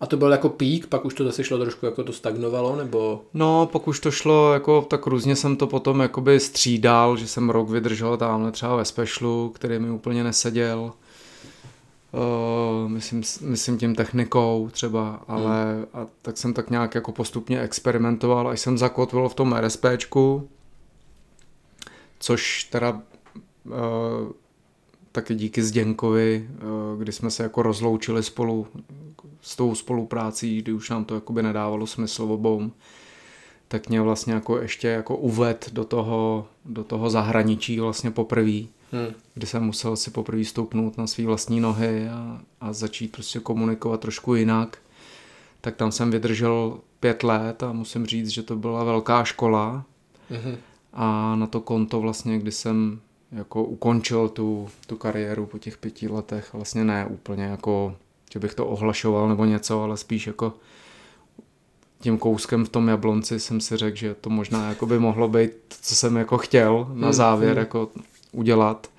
A to byl jako pík, pak už to zase šlo trošku jako to stagnovalo, nebo? No, pak už to šlo, jako tak různě jsem to potom jakoby střídal, že jsem rok vydržel tamhle třeba ve specialu, který mi úplně neseděl. Uh, myslím, myslím tím technikou třeba, ale hmm. a tak jsem tak nějak jako postupně experimentoval, až jsem zakotvil v tom RSPčku, což teda uh, taky díky Zděnkovi, eh, kdy jsme se jako rozloučili spolu s tou spoluprácí, kdy už nám to jakoby nedávalo smysl obou, tak mě vlastně jako ještě jako uved do toho, do toho zahraničí vlastně poprvé, hmm. kdy jsem musel si poprvé stoupnout na své vlastní nohy a, a začít prostě komunikovat trošku jinak. Tak tam jsem vydržel pět let a musím říct, že to byla velká škola. Hmm. A na to konto vlastně, kdy jsem jako ukončil tu, tu kariéru po těch pěti letech. Vlastně ne úplně jako, že bych to ohlašoval nebo něco, ale spíš jako tím kouskem v tom jablonci jsem si řekl, že to možná jako by mohlo být to, co jsem jako chtěl na hmm, závěr hmm. jako udělat.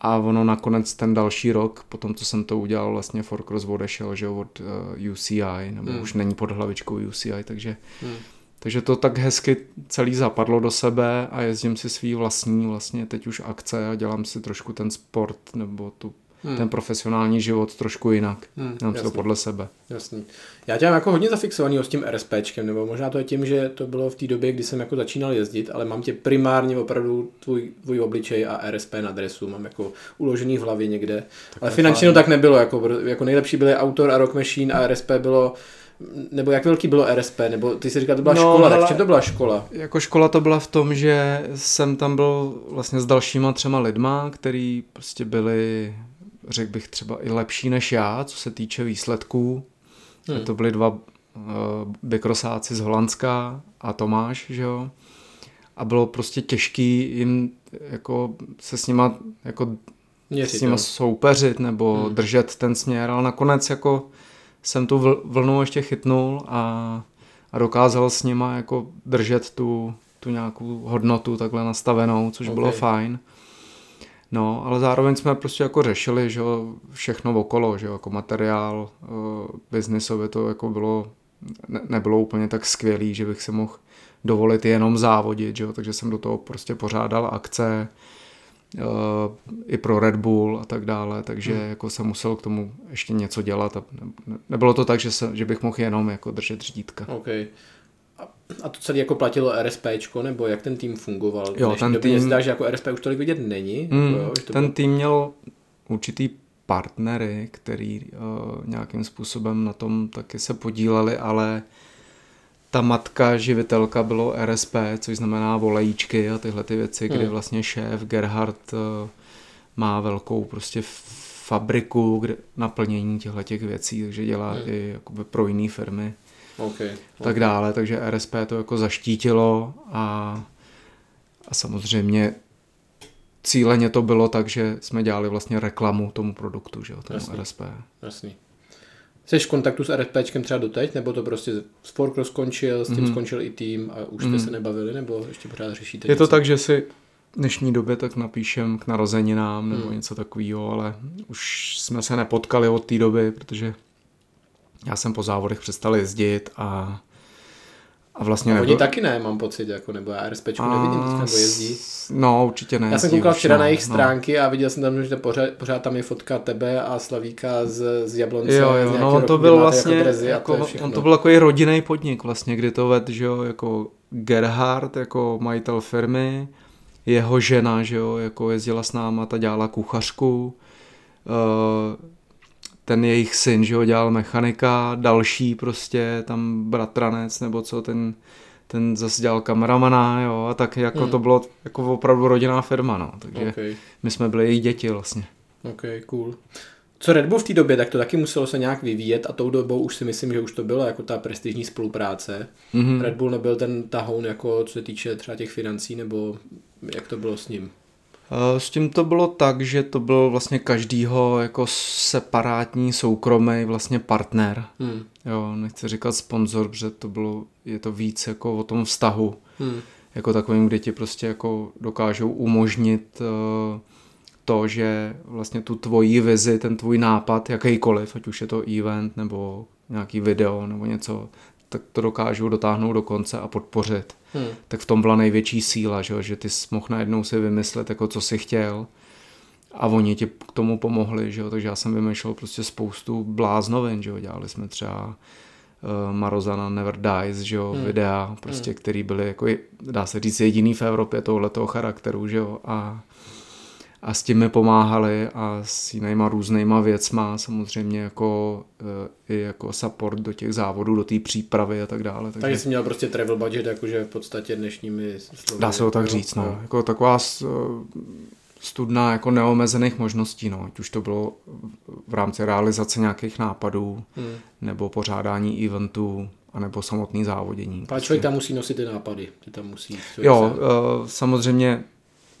A ono nakonec ten další rok, potom co jsem to udělal, vlastně Forcross odešel, že od uh, eh, UCI, nebo hmm. už není pod hlavičkou UCI, takže hmm takže to tak hezky celý zapadlo do sebe a jezdím si svý vlastní vlastně teď už akce a dělám si trošku ten sport nebo tu hmm. ten profesionální život trošku jinak. Hmm, Mám to podle sebe. Jasný. Já tě mám jako hodně zafixovaný s tím RSPčkem, nebo možná to je tím, že to bylo v té době, kdy jsem jako začínal jezdit, ale mám tě primárně opravdu tvůj, tvůj obličej a RSP na dresu, mám jako uložený v hlavě někde. Tak ale finančně to tak nebylo, jako, jako nejlepší byly Autor a Rock Machine a RSP bylo nebo jak velký bylo RSP, nebo ty si říkal, to byla no, škola, tak v čem to byla škola? Jako škola to byla v tom, že jsem tam byl vlastně s dalšíma třema lidma, který prostě byli, řekl bych třeba i lepší než já, co se týče výsledků. Hmm. To byli dva uh, bykrosáci z Holandska a Tomáš, že jo. A bylo prostě těžký jim jako se s nima jako Měřit, s nima soupeřit nebo hmm. držet ten směr, ale nakonec jako jsem tu vlnu ještě chytnul a, a dokázal s nima jako držet tu, tu nějakou hodnotu takhle nastavenou, což okay. bylo fajn. No, ale zároveň jsme prostě jako řešili, že všechno okolo, že jako materiál, uh, biznisově to jako bylo, ne, nebylo úplně tak skvělý, že bych si mohl dovolit jenom závodit, že jo? takže jsem do toho prostě pořádal akce, i pro Red Bull a tak dále, takže hmm. jako jsem musel k tomu ještě něco dělat a nebylo to tak, že, se, že bych mohl jenom jako držet řídítka. Okay. A to celé jako platilo RSPčko, nebo jak ten tým fungoval? Jo, ten tým... zdá, že jako RSP už tolik vidět není. Mm, jo, to ten bylo... tým měl určitý partnery, který uh, nějakým způsobem na tom taky se podíleli, ale uh, ta matka živitelka bylo RSP, což znamená volejíčky a tyhle ty věci, hmm. kdy vlastně šéf Gerhard eh, má velkou prostě fabriku kde, naplnění těchto těch věcí, takže dělá hmm. i jakoby pro jiné firmy. Okay, tak okay. dále, takže RSP to jako zaštítilo a, a samozřejmě cíleně to bylo tak, že jsme dělali vlastně reklamu tomu produktu, že jo, tomu Jasný. RSP. Jasný. Jsi v kontaktu s RFPčkem třeba doteď, nebo to prostě Sporkro skončil, s tím mm. skončil i tým a už jste mm. se nebavili, nebo ještě pořád řešíte Je to něco? tak, že si v dnešní době tak napíšem k narozeninám nebo něco takového, ale už jsme se nepotkali od té doby, protože já jsem po závodech přestal jezdit a, a vlastně A oni nebyl- taky ne, mám pocit, jako, nebo já RSPčku nevidím teďka, nebo jezdí. No, určitě ne. Já jsem koukal včera no, na jejich no. stránky a viděl jsem tam, že pořád, pořád tam je fotka tebe a Slavíka z, z Jablonce. Jo, jo, no on to byl vlastně, jako drezy a jako, to on to byl jako i rodinný podnik vlastně, kdy to ved, že jo, jako Gerhard, jako majitel firmy, jeho žena, že jo, jako jezdila s náma, ta dělala kuchařku, eh, ten jejich syn, že jo, dělal mechanika, další prostě tam bratranec nebo co, ten, ten zase dělal kameramana, jo, a tak jako Hmm. to bylo jako opravdu rodinná firma, no, takže Okay. my jsme byli jejich děti vlastně. OK, cool. Co Red Bull v té době, tak to taky muselo se nějak vyvíjet a tou dobou už si myslím, že už to bylo jako ta prestižní spolupráce. Mhm. Red Bull nebyl ten tahoun, jako co se týče třeba těch financí, nebo jak to bylo s ním? Eh, S tím to bylo tak, že to byl vlastně každýho jako separátní soukromý vlastně partner. Hmm. Jo, nechci říkat sponzor, protože to bylo, je to víc jako o tom vztahu. Hmm. Jako takovým, kde ti prostě jako dokážou umožnit eh, to, že vlastně tu tvoji vizi, ten tvůj nápad, jakýkoliv, ať už je to event nebo nějaký video nebo něco, tak to dokážou dotáhnout do konce a podpořit. Hmm. tak v tom byla největší síla, že, že ty jsi mohl najednou si vymyslet, jako co si chtěl. A oni ti k tomu pomohli, že jo, takže já jsem vymýšlel prostě spoustu bláznovin, že jo, dělali jsme třeba uh, Marozana Never Dies, že jo, Hmm. videa, prostě, který byly jako, dá se říct, jediný v Evropě tohletoho charakteru, že jo, a a s tím mi pomáhali a s jinýma různýma věcma, samozřejmě jako eh, i jako support do těch závodů, do té přípravy a tak dále. Takže jsi měl prostě travel budget, jakože v podstatě dnešními slovy. Dá se to tak jo, říct, no. jo. Jako taková s- studna jako neomezených možností, no. Ať už to bylo v rámci realizace nějakých nápadů, Hmm. nebo pořádání eventů, anebo samotný závodění. Ale člověk tam musí nosit ty nápady, ty tam musí. Prostě- Jo, se- eh, samozřejmě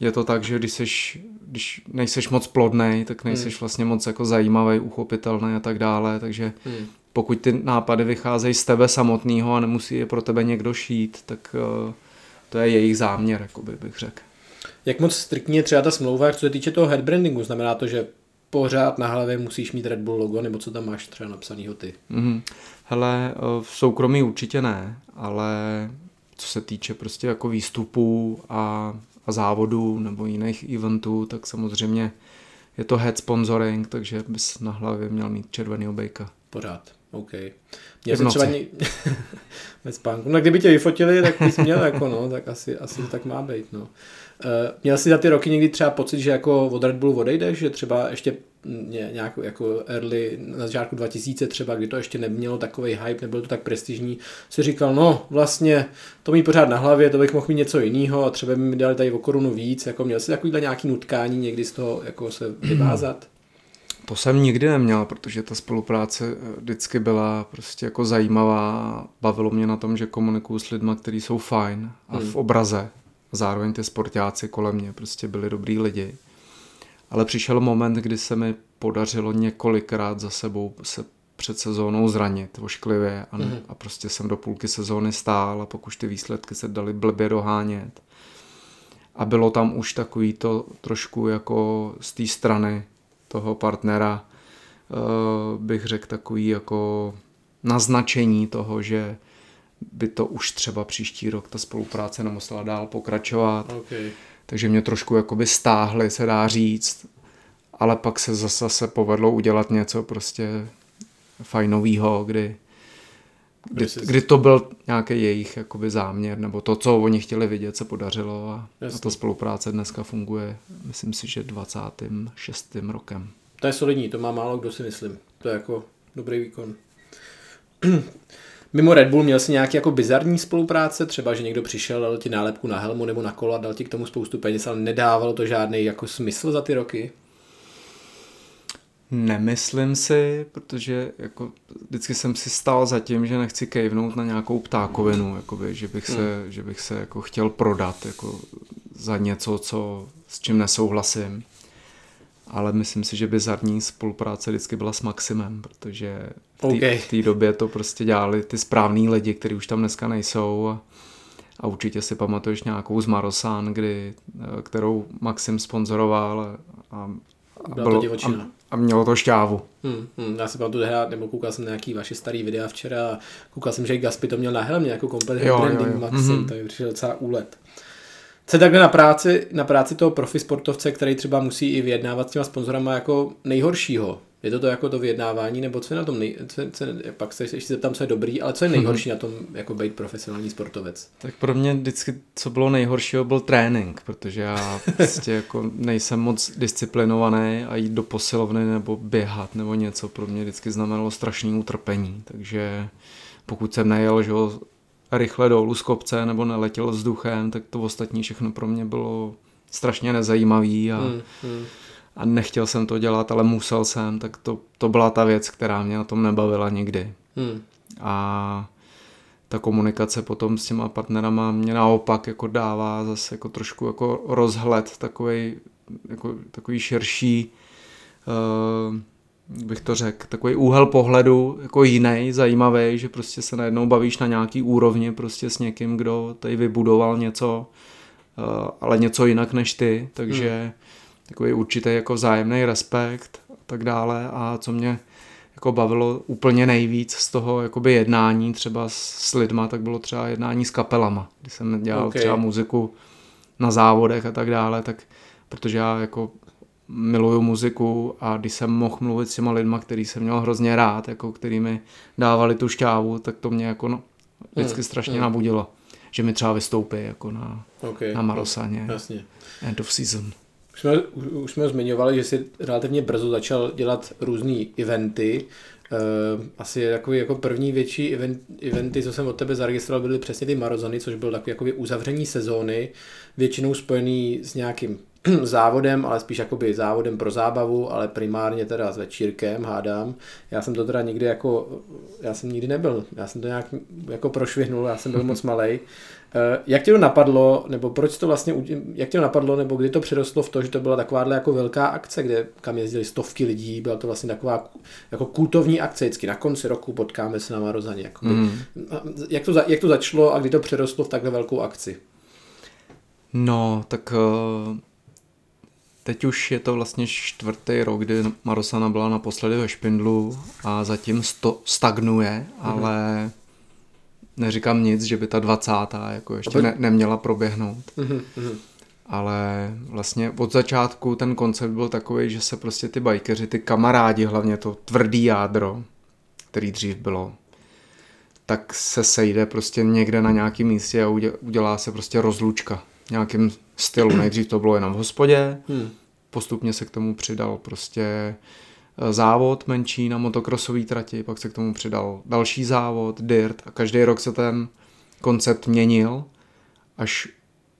je to tak, že když, seš, když nejseš moc plodnej, tak nejseš vlastně moc jako zajímavý, uchopitelný a tak dále, takže Hmm. pokud ty nápady vycházejí z tebe samotného a nemusí je pro tebe někdo šít, tak eh, to je jejich záměr, jakoby bych řekl. Jak moc striktní je třeba ta smlouva, co se týče toho headbrandingu? Znamená to, že pořád na hlavě musíš mít Red Bull logo, nebo co tam máš třeba napsanýho ty? Mhm. Hele, eh, v soukromí určitě ne, ale co se týče prostě jako výstupů a, a závodů nebo jiných eventů, tak samozřejmě je to head sponsoring, takže bys na hlavě měl mít červený bejka. Pořád, OK. Měl jsi třeba ně... ve spánku. No kdyby tě vyfotili, tak bys měl jako no, tak asi, asi tak má být, no. Uh, měl jsi za ty roky někdy třeba pocit, že jako od Red Bullu odejdeš, že třeba ještě ně, nějak jako early, na začátku 2000 třeba, kdy to ještě nemělo takový hype, nebylo to tak prestižní, si říkal, no vlastně to mít pořád na hlavě, to bych mohl mít něco jiného a třeba by mi dali tady o korunu víc, jako měl jsi takovýhle nějaký nutkání někdy z toho jako se vyvázat? To jsem nikdy neměl, protože ta spolupráce eh, vždycky byla prostě jako zajímavá. Bavilo mě na tom, že komunikuju s lidmi, kteří jsou fajn a v obraze. Zároveň ty sportáci kolem mě prostě byli dobrý lidi. Ale přišel moment, kdy se mi podařilo několikrát za sebou se před sezónou zranit ošklivě a, ne, a prostě jsem do půlky sezóny stál a pak už ty výsledky se daly blbě dohánět. A bylo tam už takový to trošku jako z té strany toho partnera, eh, bych řekl takový jako naznačení toho, že by to už třeba příští rok ta spolupráce nemusela dál pokračovat. Okay. Takže mě trošku jakoby stáhli, se dá říct, ale pak se zase, zase povedlo udělat něco prostě fajnovýho, kdy, kdy, Kdy jsi- kdy to byl nějaký jejich jakoby záměr, nebo to, co oni chtěli vidět, se podařilo a, a ta spolupráce dneska funguje, myslím si, že 26. rokem. To je solidní, to má málo kdo si myslím. To je jako dobrý výkon. Mimo Red Bull měl jsi nějaký jako bizarní spolupráce, třeba že někdo přišel, dal ti nálepku na helmu nebo na kola, dal ti k tomu spoustu peněz, ale nedávalo to žádný jako smysl za ty roky? Nemyslím si, protože jako vždycky jsem si stál za tím, že nechci kejvnout na nějakou ptákovinu, jakoby, že bych se, hmm. že bych se jako chtěl prodat jako za něco, co, s čím nesouhlasím. Ale myslím si, že bizarní spolupráce vždycky byla s Maximem, protože v té Okay. době to prostě dělali ty správní lidi, kteří už tam dneska nejsou. A, a určitě si pamatuješ nějakou z Marosan, kdy, eh, kterou Maxim sponzoroval a, a, Byla to divočina. a, a mělo to šťávu. Hmm, hmm, já si pamatuju hrát, nebo koukal jsem na nějaký vaše starý videa včera a koukal jsem, že i Gaspi to měl na helmě jako komplet Jo, jo, branding jo. Maxim, Mhm. takže přišel docela úlet. Co takhle na práci, na práci toho profi sportovce, který třeba musí i vyjednávat s těma sponzorama jako nejhoršího? Je to to jako to vyjednávání, nebo co je na tom nej... Co, co, pak se ještě zeptám, co je dobrý, ale co je nejhorší na tom jako být profesionální sportovec? Tak pro mě vždycky, co bylo nejhoršího, byl trénink, protože já prostě jako nejsem moc disciplinovaný a jít do posilovny nebo běhat nebo něco pro mě vždycky znamenalo strašný utrpení, takže pokud jsem nejel, že rychle dolů z kopce nebo neletěl vzduchem, tak to ostatní všechno pro mě bylo strašně nezajímavý a, Hmm, hmm. a nechtěl jsem to dělat, ale musel jsem, tak to, to byla ta věc, která mě na tom nebavila nikdy. Hmm. A ta komunikace potom s těma partnerama mě naopak jako dává zase jako trošku jako rozhled takový jako takový širší uh, bych to řekl, takový úhel pohledu jako jiný, zajímavý, že prostě se najednou bavíš na nějaký úrovni prostě s někým, kdo tady vybudoval něco, uh, ale něco jinak než ty, takže hmm. takový určitý jako vzájemný respekt a tak dále a co mě jako bavilo úplně nejvíc z toho jakoby jednání třeba s, lidma, tak bylo třeba jednání s kapelama, kdy jsem dělal okay. třeba muziku na závodech a tak dále, tak protože já jako miluju muziku a když jsem mohl mluvit s těma lidma, který jsem měl hrozně rád, jako který mi dávali tu šťávu, tak to mě jako no, vždycky Hmm, strašně hmm. nabudilo, že mi třeba vystoupí jako na, Okay. na Marosaně, Jasně. end of season. Už jsme, už, jsme zmiňovali, že jsi relativně brzo začal dělat různé eventy. Uh, asi takový jako první větší event, eventy, co jsem od tebe zaregistroval, byly přesně ty Marozany, což byl takový jakoby uzavření sezóny, většinou spojený s nějakým závodem, ale spíš jakoby závodem pro zábavu, ale primárně teda s večírkem, hádám. Já jsem to teda nikdy jako, já jsem nikdy nebyl, já jsem to nějak jako prošvihnul, já jsem byl moc malej. Eh, Jak tě to napadlo, nebo proč to vlastně, jak tě to napadlo, nebo kdy to přirostlo v to, že to byla takováhle jako velká akce, kde kam jezdili stovky lidí, byla to vlastně taková jako kultovní akce, vždycky na konci roku potkáme se na Marozaně. Jakoby. Mm. Jak, to, jak to začalo a kdy to přirostlo v takhle velkou akci? No, tak eh, teď už je to vlastně čtvrtý rok, kdy Marosana byla naposledy ve Špindlu a zatím sto, stagnuje, ale neříkám nic, že by ta 20. jako ještě ne, neměla proběhnout. Mhm, mhm. Ale vlastně od začátku ten koncept byl takový, že se prostě ty bajkeři, ty kamarádi, hlavně to tvrdý jádro, který dřív bylo, tak se sejde prostě někde na nějakém místě a udě- udělá se prostě rozlučka nějakém stylu. Nejdřív to bylo jenom v hospodě, Hmm. postupně se k tomu přidal prostě eh, závod menší na motokrosové trati, pak se k tomu přidal další závod, dirt a každý rok se ten koncept měnil, až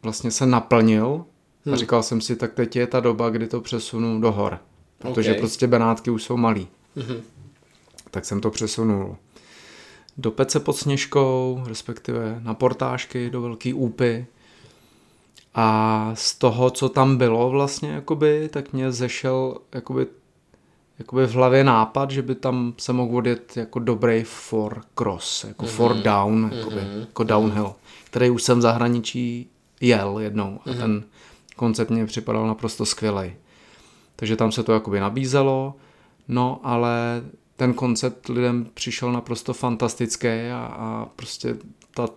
vlastně se naplnil a Hmm. říkal jsem si, tak teď je ta doba, kdy to přesunu do hor, protože Ok. prostě Benátky už jsou malý. Mhm. Tak jsem to přesunul do pece pod Sněžkou, respektive na portážky do Velký úpy. A z toho, co tam bylo vlastně, jakoby, tak mě zešel jakoby, jakoby v hlavě nápad, že by tam se mohl odjet jako dobrý for cross, jako mm-hmm. for down, jakoby, Mhm. jako downhill, který už jsem v zahraničí jel jednou a ten koncept mě připadal naprosto skvělý. Takže tam se to jakoby nabízelo, no ale ten koncept lidem přišel naprosto fantastický a, a prostě ta,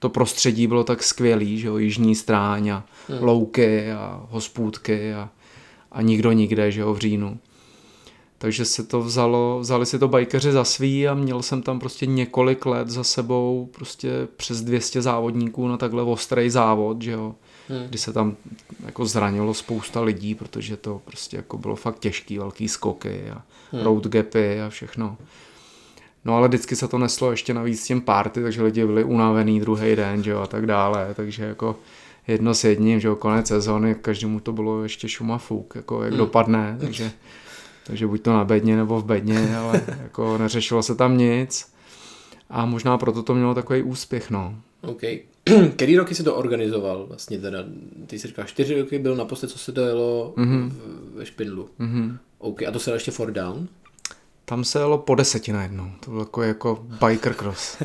to prostředí bylo tak skvělý, že jo, jižní stráň a Hmm. louky a hospůdky a, a nikdo nikde, že jo, v říjnu. Takže se to vzalo, vzali si to bajkeři za svý a měl jsem tam prostě několik let za sebou prostě přes 200 závodníků na takhle ostrý závod, že jo, Hmm. kdy se tam jako zranilo spousta lidí, protože to prostě jako bylo fakt těžký, velký skoky a Hmm. road gapy a všechno. No ale vždycky se to neslo ještě navíc s tím party, takže lidi byli unavený druhý den, že jo, a tak dále, takže jako jedno s jedním, že jo, konec sezóny, každému to bylo ještě šuma fuk, jako jak Hmm. dopadne, takže, takže buď to na bedně nebo v bedně, ale jako neřešilo se tam nic a možná proto to mělo takový úspěch, no. OK. Který roky si to organizoval vlastně teda? Ty jsi říkal, čtyři roky byl naposled, co se to jelo mm-hmm. ve Špindlu. Mm-hmm. OK, a to se ještě for down? Tam se jelo po deseti najednou. To bylo jako, jako biker cross.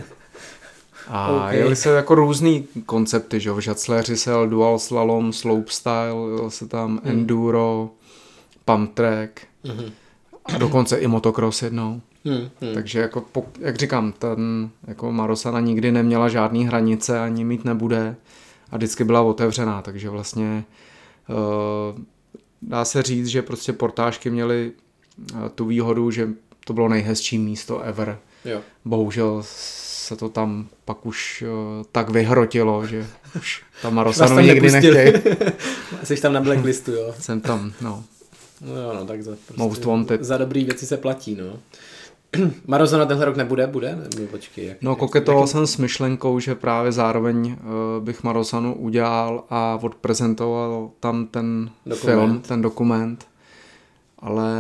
A okay. jeli se jako různý koncepty, že v Žacléři se jel dual slalom, slopestyle, jel se tam hmm. enduro, pump track hmm. a dokonce i motocross jednou. Hmm, hmm. Takže jako, jak říkám, ten jako Marosana nikdy neměla žádný hranice, ani mít nebude a vždycky byla otevřená, takže vlastně uh, dá se říct, že prostě portážky měly uh, tu výhodu, že to bylo nejhezčí místo ever. Jo. Bohužel se to tam pak už uh, tak vyhrotilo, že už tam Marosanu nikdy nechtějí. Jsi tam na blacklistu, jo? Jsem tam, no. No jo, no tak za, prostě Most wanted. za dobrý věci se platí, no. Marozona tenhle rok nebude? Bude? Nebo počkej, jak, no koketoval jak... jsem s myšlenkou, že právě zároveň uh, bych Marozanu udělal a odprezentoval tam ten dokument. film, ten dokument. Ale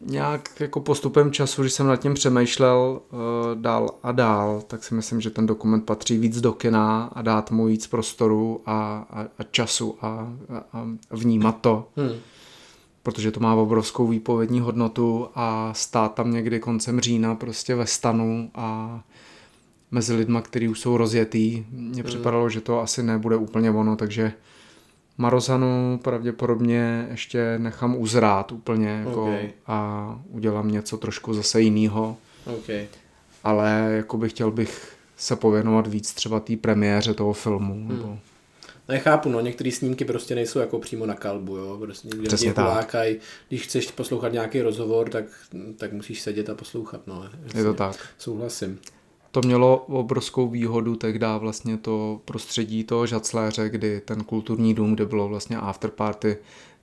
nějak jako postupem času, když jsem nad tím přemýšlel uh, dál a dál, tak si myslím, že ten dokument patří víc do kina a dát mu víc prostoru a, a, a času a, a, a vnímat to. Hmm. Protože to má obrovskou výpovědní hodnotu a stát tam někdy koncem října prostě ve stanu a mezi lidma, kteří už jsou rozjetý. Mně hmm. připadalo, že to asi nebude úplně ono, takže Marozanu pravděpodobně ještě nechám uzrát úplně jako okay. a udělám něco trošku zase jiného. Okay. Ale jako bych chtěl bych se pověnovat víc třeba té premiéře toho filmu. Hmm. Nebo... Nechápu, no, některé snímky prostě nejsou jako přímo na kalbu, jo, prostě někde Přesně tak. Lákaj. Když chceš poslouchat nějaký rozhovor, tak, tak musíš sedět a poslouchat, no. Je to tak. Souhlasím to mělo obrovskou výhodu tehdy vlastně to prostředí toho žacléře, kdy ten kulturní dům, kde bylo vlastně afterparty,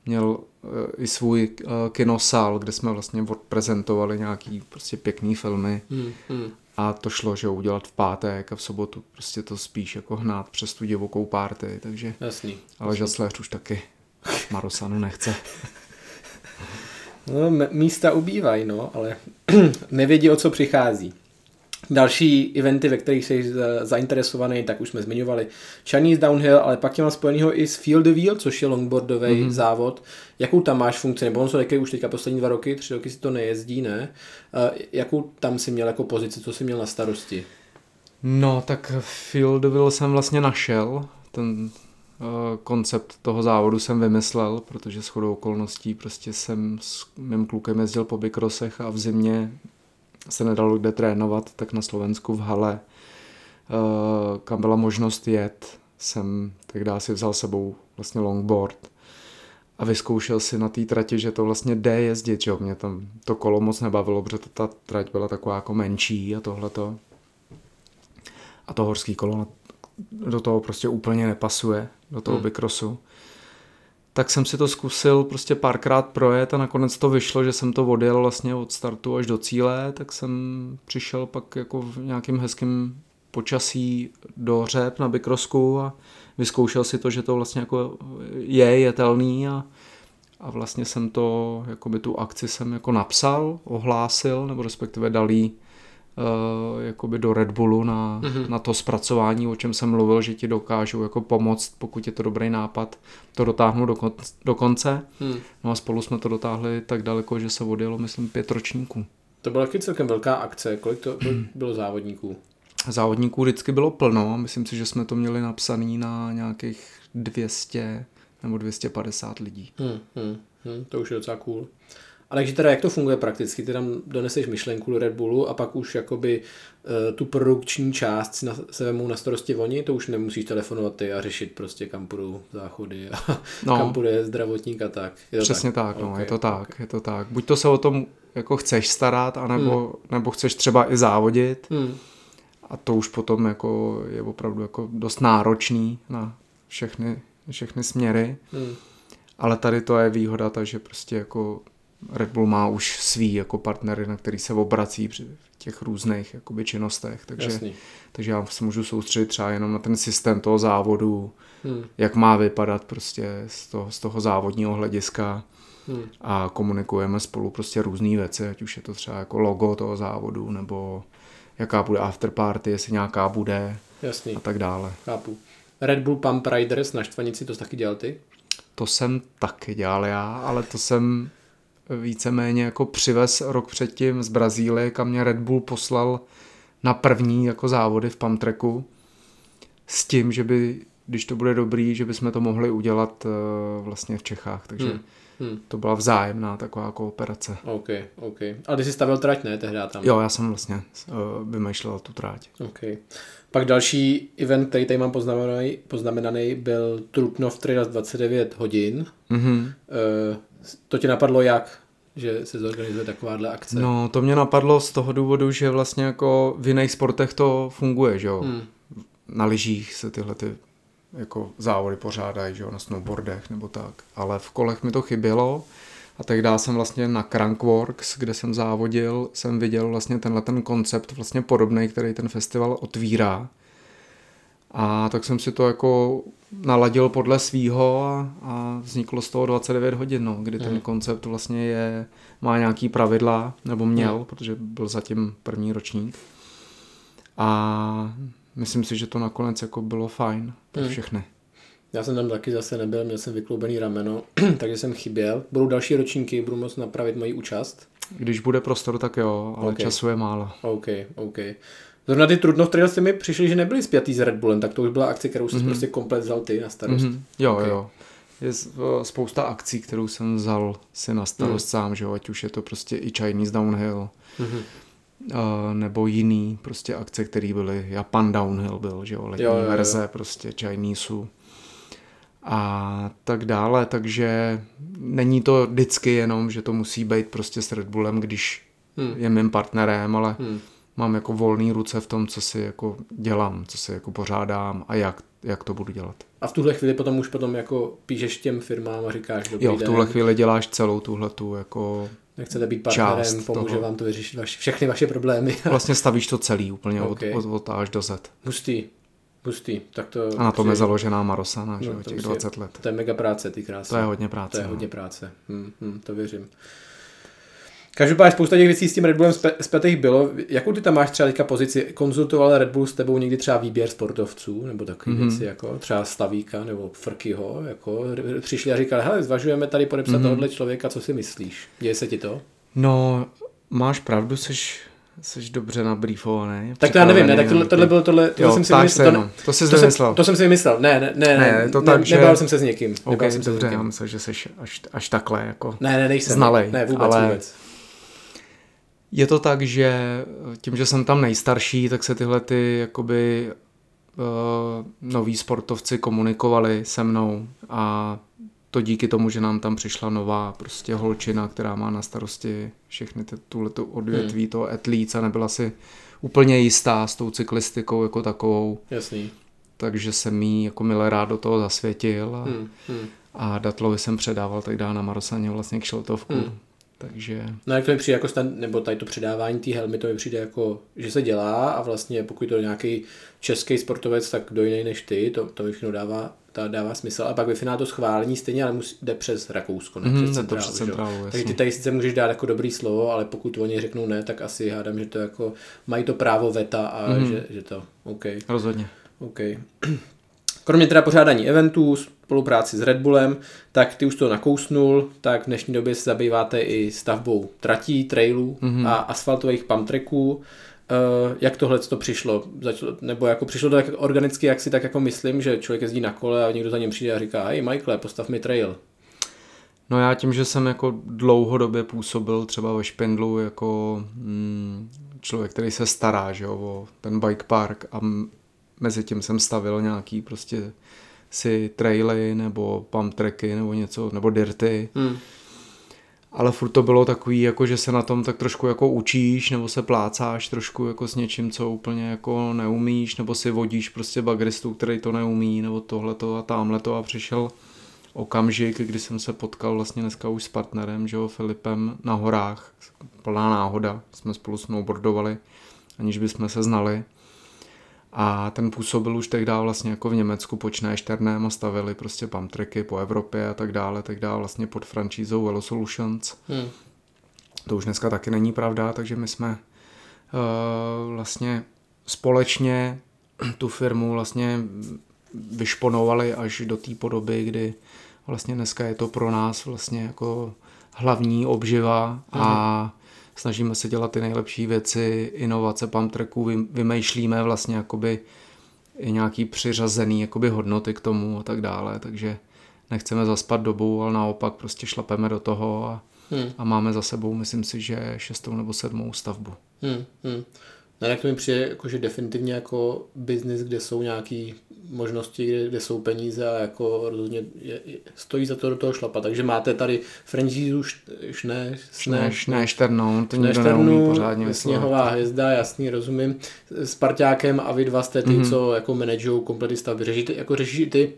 měl eh, i svůj eh, kinosál, kde jsme vlastně odprezentovali nějaký prostě pěkný filmy. Hmm, hmm. A to šlo, že udělat v pátek a v sobotu prostě to spíš jako hnát přes tu divokou párty, takže... Jasný. Ale žacléř už taky Marosanu nechce. No, místa ubývají, no, ale nevědí, o co přichází. Další eventy, ve kterých jsi zainteresovaný, tak už jsme zmiňovali Chinese Downhill, ale pak tě mám spojenýho i s Field Wheel, což je longboardový mm-hmm. závod. Jakou tam máš funkci? Nebo on se taky už teďka poslední dva roky, tři roky si to nejezdí, ne? Jakou tam si měl jako pozici, co jsi měl na starosti? No, tak Field Wheel jsem vlastně našel, ten uh, koncept toho závodu jsem vymyslel, protože s chodou okolností prostě jsem s mým klukem jezdil po bikrosech a v zimě se nedalo kde trénovat, tak na Slovensku v hale, eh, kam byla možnost jet, jsem tehdy si vzal sebou vlastně longboard a vyzkoušel si na té trati, že to vlastně jde jezdit, že jo, mě tam to kolo moc nebavilo, protože ta trať byla taková jako menší a tohleto. A to horský kolo do toho prostě úplně nepasuje, do toho hmm. bikrosu tak jsem si to zkusil prostě párkrát projet a nakonec to vyšlo, že jsem to odjel vlastně od startu až do cíle, tak jsem přišel pak jako v nějakým hezkým počasí do řep na Bikrosku a vyzkoušel si to, že to vlastně jako je jetelný a, a vlastně jsem to, jakoby tu akci jsem jako napsal, ohlásil, nebo respektive dal jí jakoby do Red Bullu na, mm-hmm. na to zpracování, o čem jsem mluvil, že ti dokážou jako pomoct, pokud je to dobrý nápad, to dotáhnout do, kon, do konce. Mm. No a spolu jsme to dotáhli tak daleko, že se odjelo, myslím, pět ročníků. To byla taky celkem velká akce. Kolik to bylo závodníků? Závodníků vždycky bylo plno. Myslím si, že jsme to měli napsaný na nějakých 200 nebo 250 lidí. Hmm, hmm, hmm, to už je docela cool. A takže teda jak to funguje prakticky? Ty tam doneseš myšlenku do Red Bullu a pak už jakoby uh, tu produkční část si na, se vemou na starosti oni, to už nemusíš telefonovat ty a řešit prostě kam půjdou záchody a no. kam půjde zdravotník a tak. Je to Přesně tak, tak no, okay, je to tak, okay. je to tak. Buď to se o tom jako chceš starat, anebo, hmm. nebo chceš třeba i závodit hmm. a to už potom jako je opravdu jako dost náročný na všechny, všechny směry. Hmm. Ale tady to je výhoda, takže prostě jako Red Bull má už svý jako partnery, na který se obrací při těch různých jakoby, činnostech, takže, takže já se můžu soustředit třeba jenom na ten systém toho závodu, hmm. jak má vypadat prostě z toho, z toho závodního hlediska hmm. a komunikujeme spolu prostě různé věci, ať už je to třeba jako logo toho závodu, nebo jaká bude afterparty, jestli nějaká bude Jasný, a tak dále. chápu. Red Bull Pump Riders na Štvanici, to jsi taky dělal ty? To jsem taky dělal já, ale to jsem víceméně jako přivez rok předtím z Brazílie, kam mě Red Bull poslal na první jako závody v Pamtreku s tím, že by, když to bude dobrý, že bychom to mohli udělat uh, vlastně v Čechách, takže Hmm. Hmm. to byla vzájemná taková kooperace. OK, OK. Ale ty jsi stavil trať, ne, tehdy tam? Jo, já jsem vlastně uh, vymýšlel tu tráť. OK. Pak další event, který tady mám poznamenaný, poznamenaný byl Trutnov Trails 29 hodin. Mhm. Eh, to tě napadlo jak? Že se zorganizuje takováhle akce? No, to mě napadlo z toho důvodu, že vlastně jako v jiných sportech to funguje, že jo. Hmm. Na lyžích se tyhle ty jako závody pořádají, že jo, na snowboardech nebo tak. Ale v kolech mi to chybělo a tehdy jsem vlastně na Crankworks, kde jsem závodil, jsem viděl vlastně tenhle ten koncept vlastně podobný, který ten festival otvírá. A tak jsem si to jako naladil podle svýho a, a vzniklo z toho 29 hodin, no, kdy ten Hmm. koncept vlastně je, má nějaký pravidla, nebo měl, protože byl zatím první ročník. A myslím si, že to nakonec jako bylo fajn pro Hmm. všechny. Já jsem tam taky zase nebyl, měl jsem vykloubený rameno, takže jsem chyběl. Budou další ročníky, budu moct napravit moji účast. Když bude prostor, tak jo, ale Ok. okay. času je málo. OK, OK. Zrovna ty Trutnov Trails mi přišli, že nebyli spjatý s Red Bullem, tak to už byla akce, kterou jsi Mhm. prostě komplet vzal ty na starost. Mm-hmm. Jo, Ok. okay. jo. Je spousta akcí, kterou jsem vzal si na starost Hmm. sám, že jo, ať už je to prostě i Chinese Downhill, Mhm. Nebo jiný prostě akce, které byly, Japan Downhill byl, že jo, letní Jo, jo, jo, verze prostě Chineseu a tak dále, takže není to vždycky jenom, že to musí být prostě s Red Bullem, když Hmm. je mým partnerem, ale Hmm. mám jako volný ruce v tom, co si jako dělám, co si jako pořádám a jak, jak to budu dělat. A v tuhle chvíli potom už potom jako píšeš těm firmám a říkáš, dobrý Jo, v tuhle den, chvíli děláš celou tuhletu jako nechcete být partnerem, část pomůže toho. vám to vyřešit vaši, všechny vaše problémy. vlastně stavíš to celý úplně Ok. od, od, od až do Z. hustý, hustý. Tak to, A na tom je založená Marosana, že No, to těch musí- 20 let. To je mega práce, ty krásy. To je hodně práce. To je no. hodně práce. Hm, hm, to věřím. Každopádně spousta těch věcí s tím Red Bullem spjatých bylo. Jakou ty tam máš třeba teďka pozici? Konzultoval Red Bull s tebou někdy třeba výběr sportovců? Nebo takové Mhm. věci, jako třeba Stavíka nebo Frkyho? Jako přišli a říkali, hele, zvažujeme tady podepsat Mhm. tohohle člověka, co si myslíš? Děje se ti to? No, máš pravdu, seš, seš dobře nabrýfovaný. Tak to já nevím, ne, tak tohle, tohle bylo tohle, tohle Jo, jsem si vymyslel. se To. To jsi to, jsem, to jsem si vymyslel. Ne, ne, ne, Ne, to ne, tak, že- nebavil jsem se s někým. OK, nebavil jsem se s dobře, někým. já myslím, že jsi až, až takhle jako... Ne, ne, nejsem. Znalej, Ne, vůbec, ale- vůbec. Je to tak, že tím, že jsem tam nejstarší, tak se tyhle ty jakoby uh, noví sportovci komunikovali se mnou a to díky tomu, že nám tam přišla nová prostě holčina, která má na starosti všechny ty, tuhletu odvětví hmm. toho atlíca, nebyla si úplně jistá s tou cyklistikou jako takovou, Jasný. takže jsem jí jako milé rád do toho zasvětil a, Hm, hm. a Datlovi jsem předával tak na Marosaně vlastně kšeltovku. Hmm. Takže No jak to mi přijde jako stan, nebo tady to předávání té helmy, to mi přijde jako, že se dělá a vlastně pokud to je nějaký český sportovec, tak kdo jiný než ty, to, to mi všechno dává, ta dává smysl. A pak ve finále to schválení stejně, ale musí, jde přes Rakousko, ne Mhm, přes to centrálu. přes centrálu, Takže ty tady sice můžeš dát jako dobrý slovo, ale pokud oni řeknou ne, tak asi hádám, že to jako mají to právo veta a Mhm. že, že to, OK. rozhodně. OK. Kromě teda pořádání eventů, spolupráci s Red Bullem, tak ty už to nakousnul, tak v dnešní době se zabýváte i stavbou tratí, trailů Mhm. mm-hmm. a asfaltových pump tracků. Uh, jak tohle to přišlo? Začalo, nebo jako přišlo to tak organicky, jak si tak jako myslím, že člověk jezdí na kole a někdo za něm přijde a říká, hej Michael, postav mi trail. No já tím, že jsem jako dlouhodobě působil třeba ve Špindlu jako mm, člověk, který se stará že jo, o ten bike park a m- mezi tím jsem stavil nějaký prostě si traily nebo pump tracky nebo něco, nebo dirty. Hmm. Ale furt to bylo takový, jako že se na tom tak trošku jako učíš, nebo se plácáš trošku jako s něčím, co úplně jako neumíš, nebo si vodíš prostě bagristu, který to neumí, nebo tohleto a tamhleto a přišel okamžik, kdy jsem se potkal vlastně dneska už s partnerem, že jo, Filipem na horách, plná náhoda, jsme spolu snowboardovali, aniž bychom se znali. A ten působil už tehdy vlastně jako v Německu pod Schneesternem a stavili prostě pump tracky po Evropě a tak dále, tak dále vlastně pod franšízou Velo Solutions. Hmm. To už dneska taky není pravda, takže my jsme vlastně společně tu firmu vlastně vyšponovali až do té podoby, kdy vlastně dneska je to pro nás vlastně jako hlavní obživa a mhm. Snažíme se dělat ty nejlepší věci, inovace pump tracků, vymýšlíme vlastně jakoby nějaký přiřazený jakoby hodnoty k tomu a tak dále, takže nechceme zaspat dobu, ale naopak prostě šlapeme do toho a, hmm. a máme za sebou, myslím si, že šestou nebo sedmou stavbu. Hmm, hmm. No jak to mi přijde jakože definitivně jako biznis, kde jsou nějaké možnosti, kde, kde, jsou peníze a jako rozhodně je, je, stojí za to do toho šlapat. Takže máte tady franchise už šne, šne, šne, šternou, to nikdo neumí pořádně Sněhová hvězda, jasný, rozumím. S Parťákem a vy dva jste ty, mm-hmm. co jako manažují komplety stavby. Řešíte, jako řešíte ty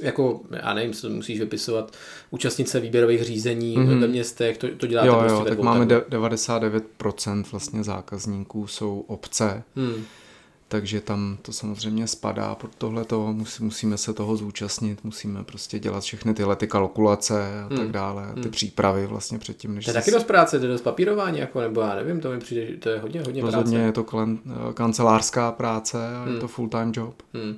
jako, já nevím, co musíš vypisovat, účastnice výběrových řízení mm-hmm. ve městech, to, to děláte jo, prostě jo, tak máme de- 99% vlastně zákazníků jsou obce, mm. takže tam to samozřejmě spadá pod tohle to, musí, musíme se toho zúčastnit, musíme prostě dělat všechny tyhle ty kalkulace a mm. tak dále, ty mm. přípravy vlastně předtím, než... To je taky dost práce, to je dost papírování, jako, nebo já nevím, to mi přijde, to je hodně, hodně Rozhodně práce. je to klen, kancelářská práce a mm. je to full-time job. Mm.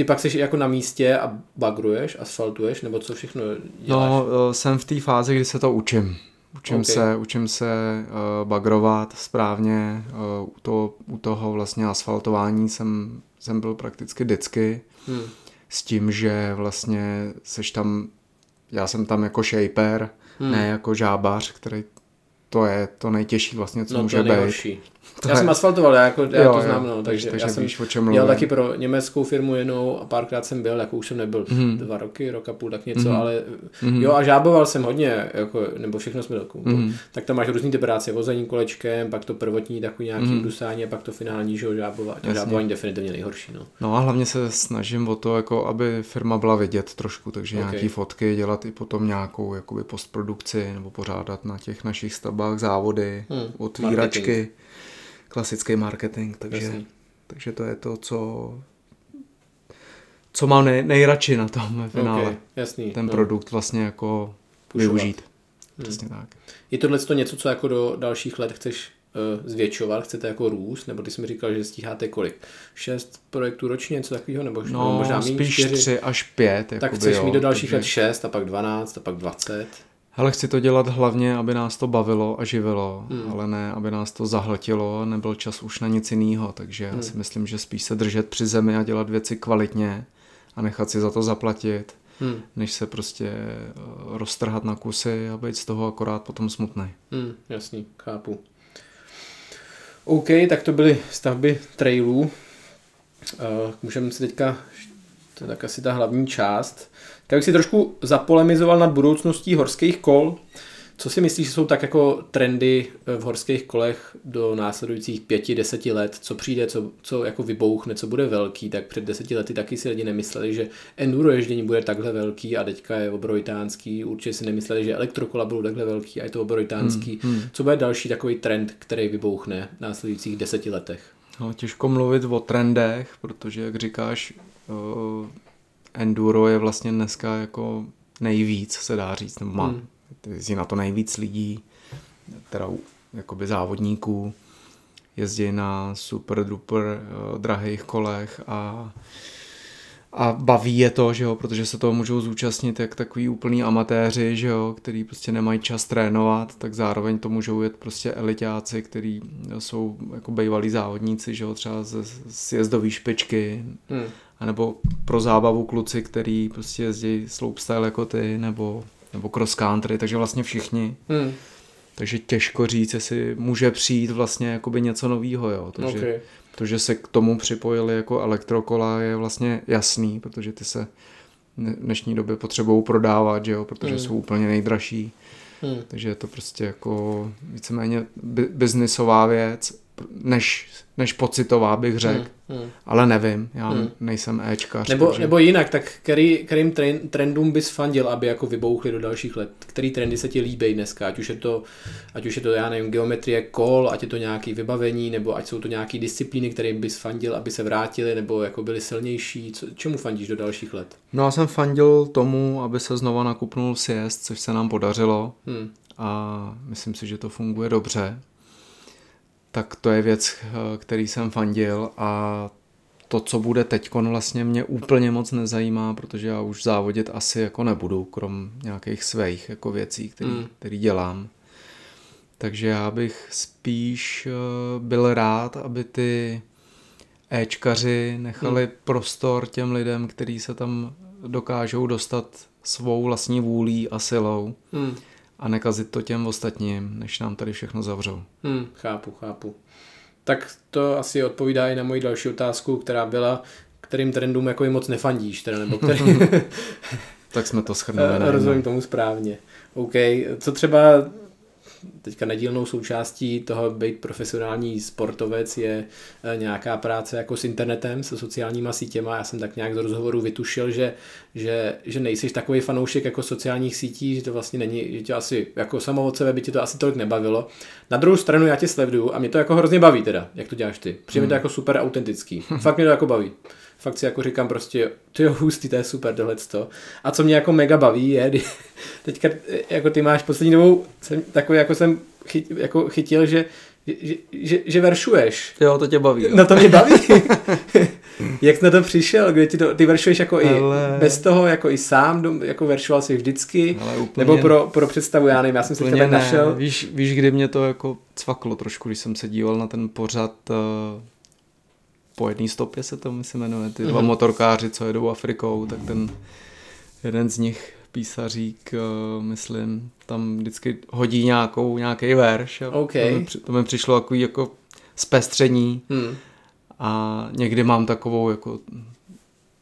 Ty pak jsi jako na místě a bagruješ, asfaltuješ, nebo co všechno děláš? No, jsem v té fázi, kdy se to učím. Učím okay. se, učím se uh, bagrovat správně. Uh, u, to, u toho vlastně asfaltování jsem, jsem byl prakticky vždycky. Hmm. S tím, že vlastně seš tam, já jsem tam jako shaper, hmm. ne jako žábař, který to je to nejtěžší vlastně, co no, může být. To já je... jsem asfaltoval, já, jako, já jo, to znám, no, takže, takže já jsem víš, o čem měl taky pro německou firmu jenom a párkrát jsem byl, jako už jsem nebyl mm. dva roky, rok a půl, tak něco, mm. ale mm. jo a žáboval jsem hodně, jako, nebo všechno jsme jako, mm. tak tam máš různý ty práce, vození kolečkem, pak to prvotní takový nějaký mm. udusání a pak to finální, že jo, žábování, žábování definitivně nejhorší, no. No a hlavně se snažím o to, jako aby firma byla vidět trošku, takže okay. nějaký fotky dělat i potom nějakou jakoby postprodukci nebo pořádat na těch našich stavbách závody, mm. otvíračky. Marketing klasický marketing, takže, takže to je to, co, co mám nej, nejradši na tom finále. Okay, jasný, Ten no. produkt vlastně jako Pušovat. využít. Hmm. Přesně tak. Je tohle to něco, co jako do dalších let chceš uh, zvětšovat, chcete jako růst, nebo ty jsi mi říkal, že stíháte kolik? Šest projektů ročně, něco takového, nebo no, možná spíš čtyři? tři až pět. Tak chceš jo, mít do dalších takže... let šest a pak dvanáct a pak dvacet. Ale chci to dělat hlavně, aby nás to bavilo a živilo, hmm. ale ne, aby nás to zahltilo a nebyl čas už na nic jiného. Takže hmm. já si myslím, že spíš se držet při zemi a dělat věci kvalitně a nechat si za to zaplatit, hmm. než se prostě eh, roztrhat na kusy a být z toho akorát potom smutný. Hmm, jasný, chápu. OK, tak to byly stavby trailů. Uh, můžeme si teďka, to je tak asi ta hlavní část, tak bych si trošku zapolemizoval nad budoucností horských kol. Co si myslíš, že jsou tak jako trendy eh, v horských kolech do následujících pěti, deseti let, co přijde, co, co jako vybouchne, co bude velký, tak před deseti lety taky si lidi nemysleli, že enduro ježdění bude takhle velký a teďka je obrojitánský, určitě si nemysleli, že elektrokola budou takhle velký a je to obrojitánský. Hmm, hmm. Co bude další takový trend, který vybouchne v následujících deseti letech? No, těžko mluvit o trendech, protože jak říkáš, enduro je vlastně dneska jako nejvíc, se dá říct, nebo má hmm. jezdí na to nejvíc lidí, teda jakoby závodníků, jezdí na super duper uh, drahých kolech a a baví je to, že jo, protože se toho můžou zúčastnit jak takový úplný amatéři, že jo, který prostě nemají čas trénovat, tak zároveň to můžou jet prostě elitáci, který jsou jako bývalí závodníci, že jo, třeba z, z jezdové špičky hmm anebo pro zábavu kluci, který prostě jezdí slopestyle jako ty, nebo, nebo cross country, takže vlastně všichni. Hmm. Takže těžko říct, jestli může přijít vlastně jakoby něco novýho, jo. To, okay. To, že se k tomu připojili jako elektrokola je vlastně jasný, protože ty se v dnešní době potřebují prodávat, že jo, protože hmm. jsou úplně nejdražší. Hmm. Takže je to prostě jako víceméně biznisová věc než, než pocitová, bych řekl. Hmm, hmm. Ale nevím, já hmm. nejsem Ečkař. Nebo, takže... nebo jinak, tak který, kterým trendům bys fandil, aby jako vybouchly do dalších let? Který trendy se ti líbí dneska? Ať už je to, ať už je to já nevím, geometrie kol, ať je to nějaký vybavení, nebo ať jsou to nějaké disciplíny, kterým bys fandil, aby se vrátili, nebo jako byly silnější. Co, čemu fandíš do dalších let? No já jsem fandil tomu, aby se znova nakupnul siest, což se nám podařilo. Hmm. A myslím si, že to funguje dobře tak to je věc, eh, který jsem fandil a to, co bude teď, vlastně mě úplně moc nezajímá, protože já už závodit asi jako nebudu, krom nějakých svých jako věcí, který, mm. který dělám. Takže já bych spíš eh, byl rád, aby ty Ečkaři nechali mm. prostor těm lidem, kteří se tam dokážou dostat svou vlastní vůlí a silou mm. A nekazit to těm ostatním, než nám tady všechno zavřou. Mm, chápu, chápu. Tak to asi odpovídá i na moji další otázku, která byla, kterým trendům jako moc nefandíš, teda, nebo který... tak jsme to schrnuli. Rozumím tomu správně. OK, co třeba teďka nedílnou součástí toho být profesionální sportovec je eh, nějaká práce jako s internetem, se sociálníma sítěma. Já jsem tak nějak z rozhovoru vytušil, že, že, že nejsi takový fanoušek jako sociálních sítí, že to vlastně není, že tě asi jako samo od sebe by tě to asi tolik nebavilo. Na druhou stranu já tě sleduju a mě to jako hrozně baví teda, jak to děláš ty. Přijde hmm. to jako super autentický. Fakt mě to jako baví fakt si jako říkám prostě, ty jo, hustý, to je super tohleto. A co mě jako mega baví je, teďka jako ty máš poslední dobou, jsem, takový jako jsem chyt, jako chytil, že že, že, že veršuješ. Jo, to tě baví. Jo. No to mě baví. Jak jsi na to přišel? Kde ty, to, ty veršuješ jako Ale... i bez toho, jako i sám, jako veršoval jsi vždycky? úplně... Nebo pro, pro představu, já nevím, já jsem si tebe našel. Víš, víš, kdy mě to jako cvaklo trošku, když jsem se díval na ten pořad uh, po jedné stopě se to myslím jmenuje, ty dva mm-hmm. motorkáři, co jedou Afrikou, tak ten jeden z nich písařík, uh, myslím, tam vždycky hodí nějakou, nějaký verš. Okay. To, mi, to mi přišlo jako, jako zpestření hmm. a někdy mám takovou jako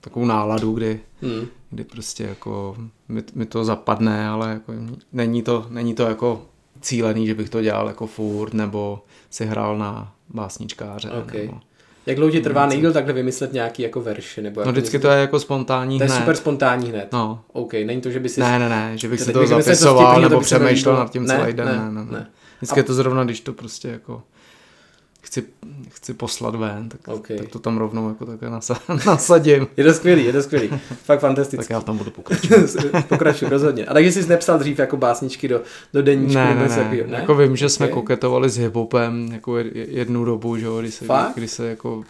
takovou náladu, kdy, hmm. kdy prostě jako mi, mi to zapadne, ale jako není to, není to jako cílený, že bych to dělal jako furt, nebo si hrál na básničkáře. Okay. Nebo, jak dlouho ti trvá nejdíl takhle vymyslet nějaký jako verše? Nebo no vždycky to je jako spontánní To je hned. super spontánní hned. No. OK, není to, že by si... Ne, ne, ne, že bych si to zapisoval nebo přemýšlel nad tím celý den. Ne, ne, ne. Vždycky je to zrovna, když to prostě jako chci, chci poslat ven, tak, okay. tak to tam rovnou jako také nasadím. Je to skvělý, je to skvělý. Fakt fantastický. tak já v tom budu pokračovat. Pokračuji, rozhodně. A takže jsi nepsal dřív jako básničky do, do deníčku? Ne, ne, ne. ne. Jako vím, že okay. jsme koketovali s hiphopem jako jednu dobu, že jo, kdy se, Fakt? kdy se jako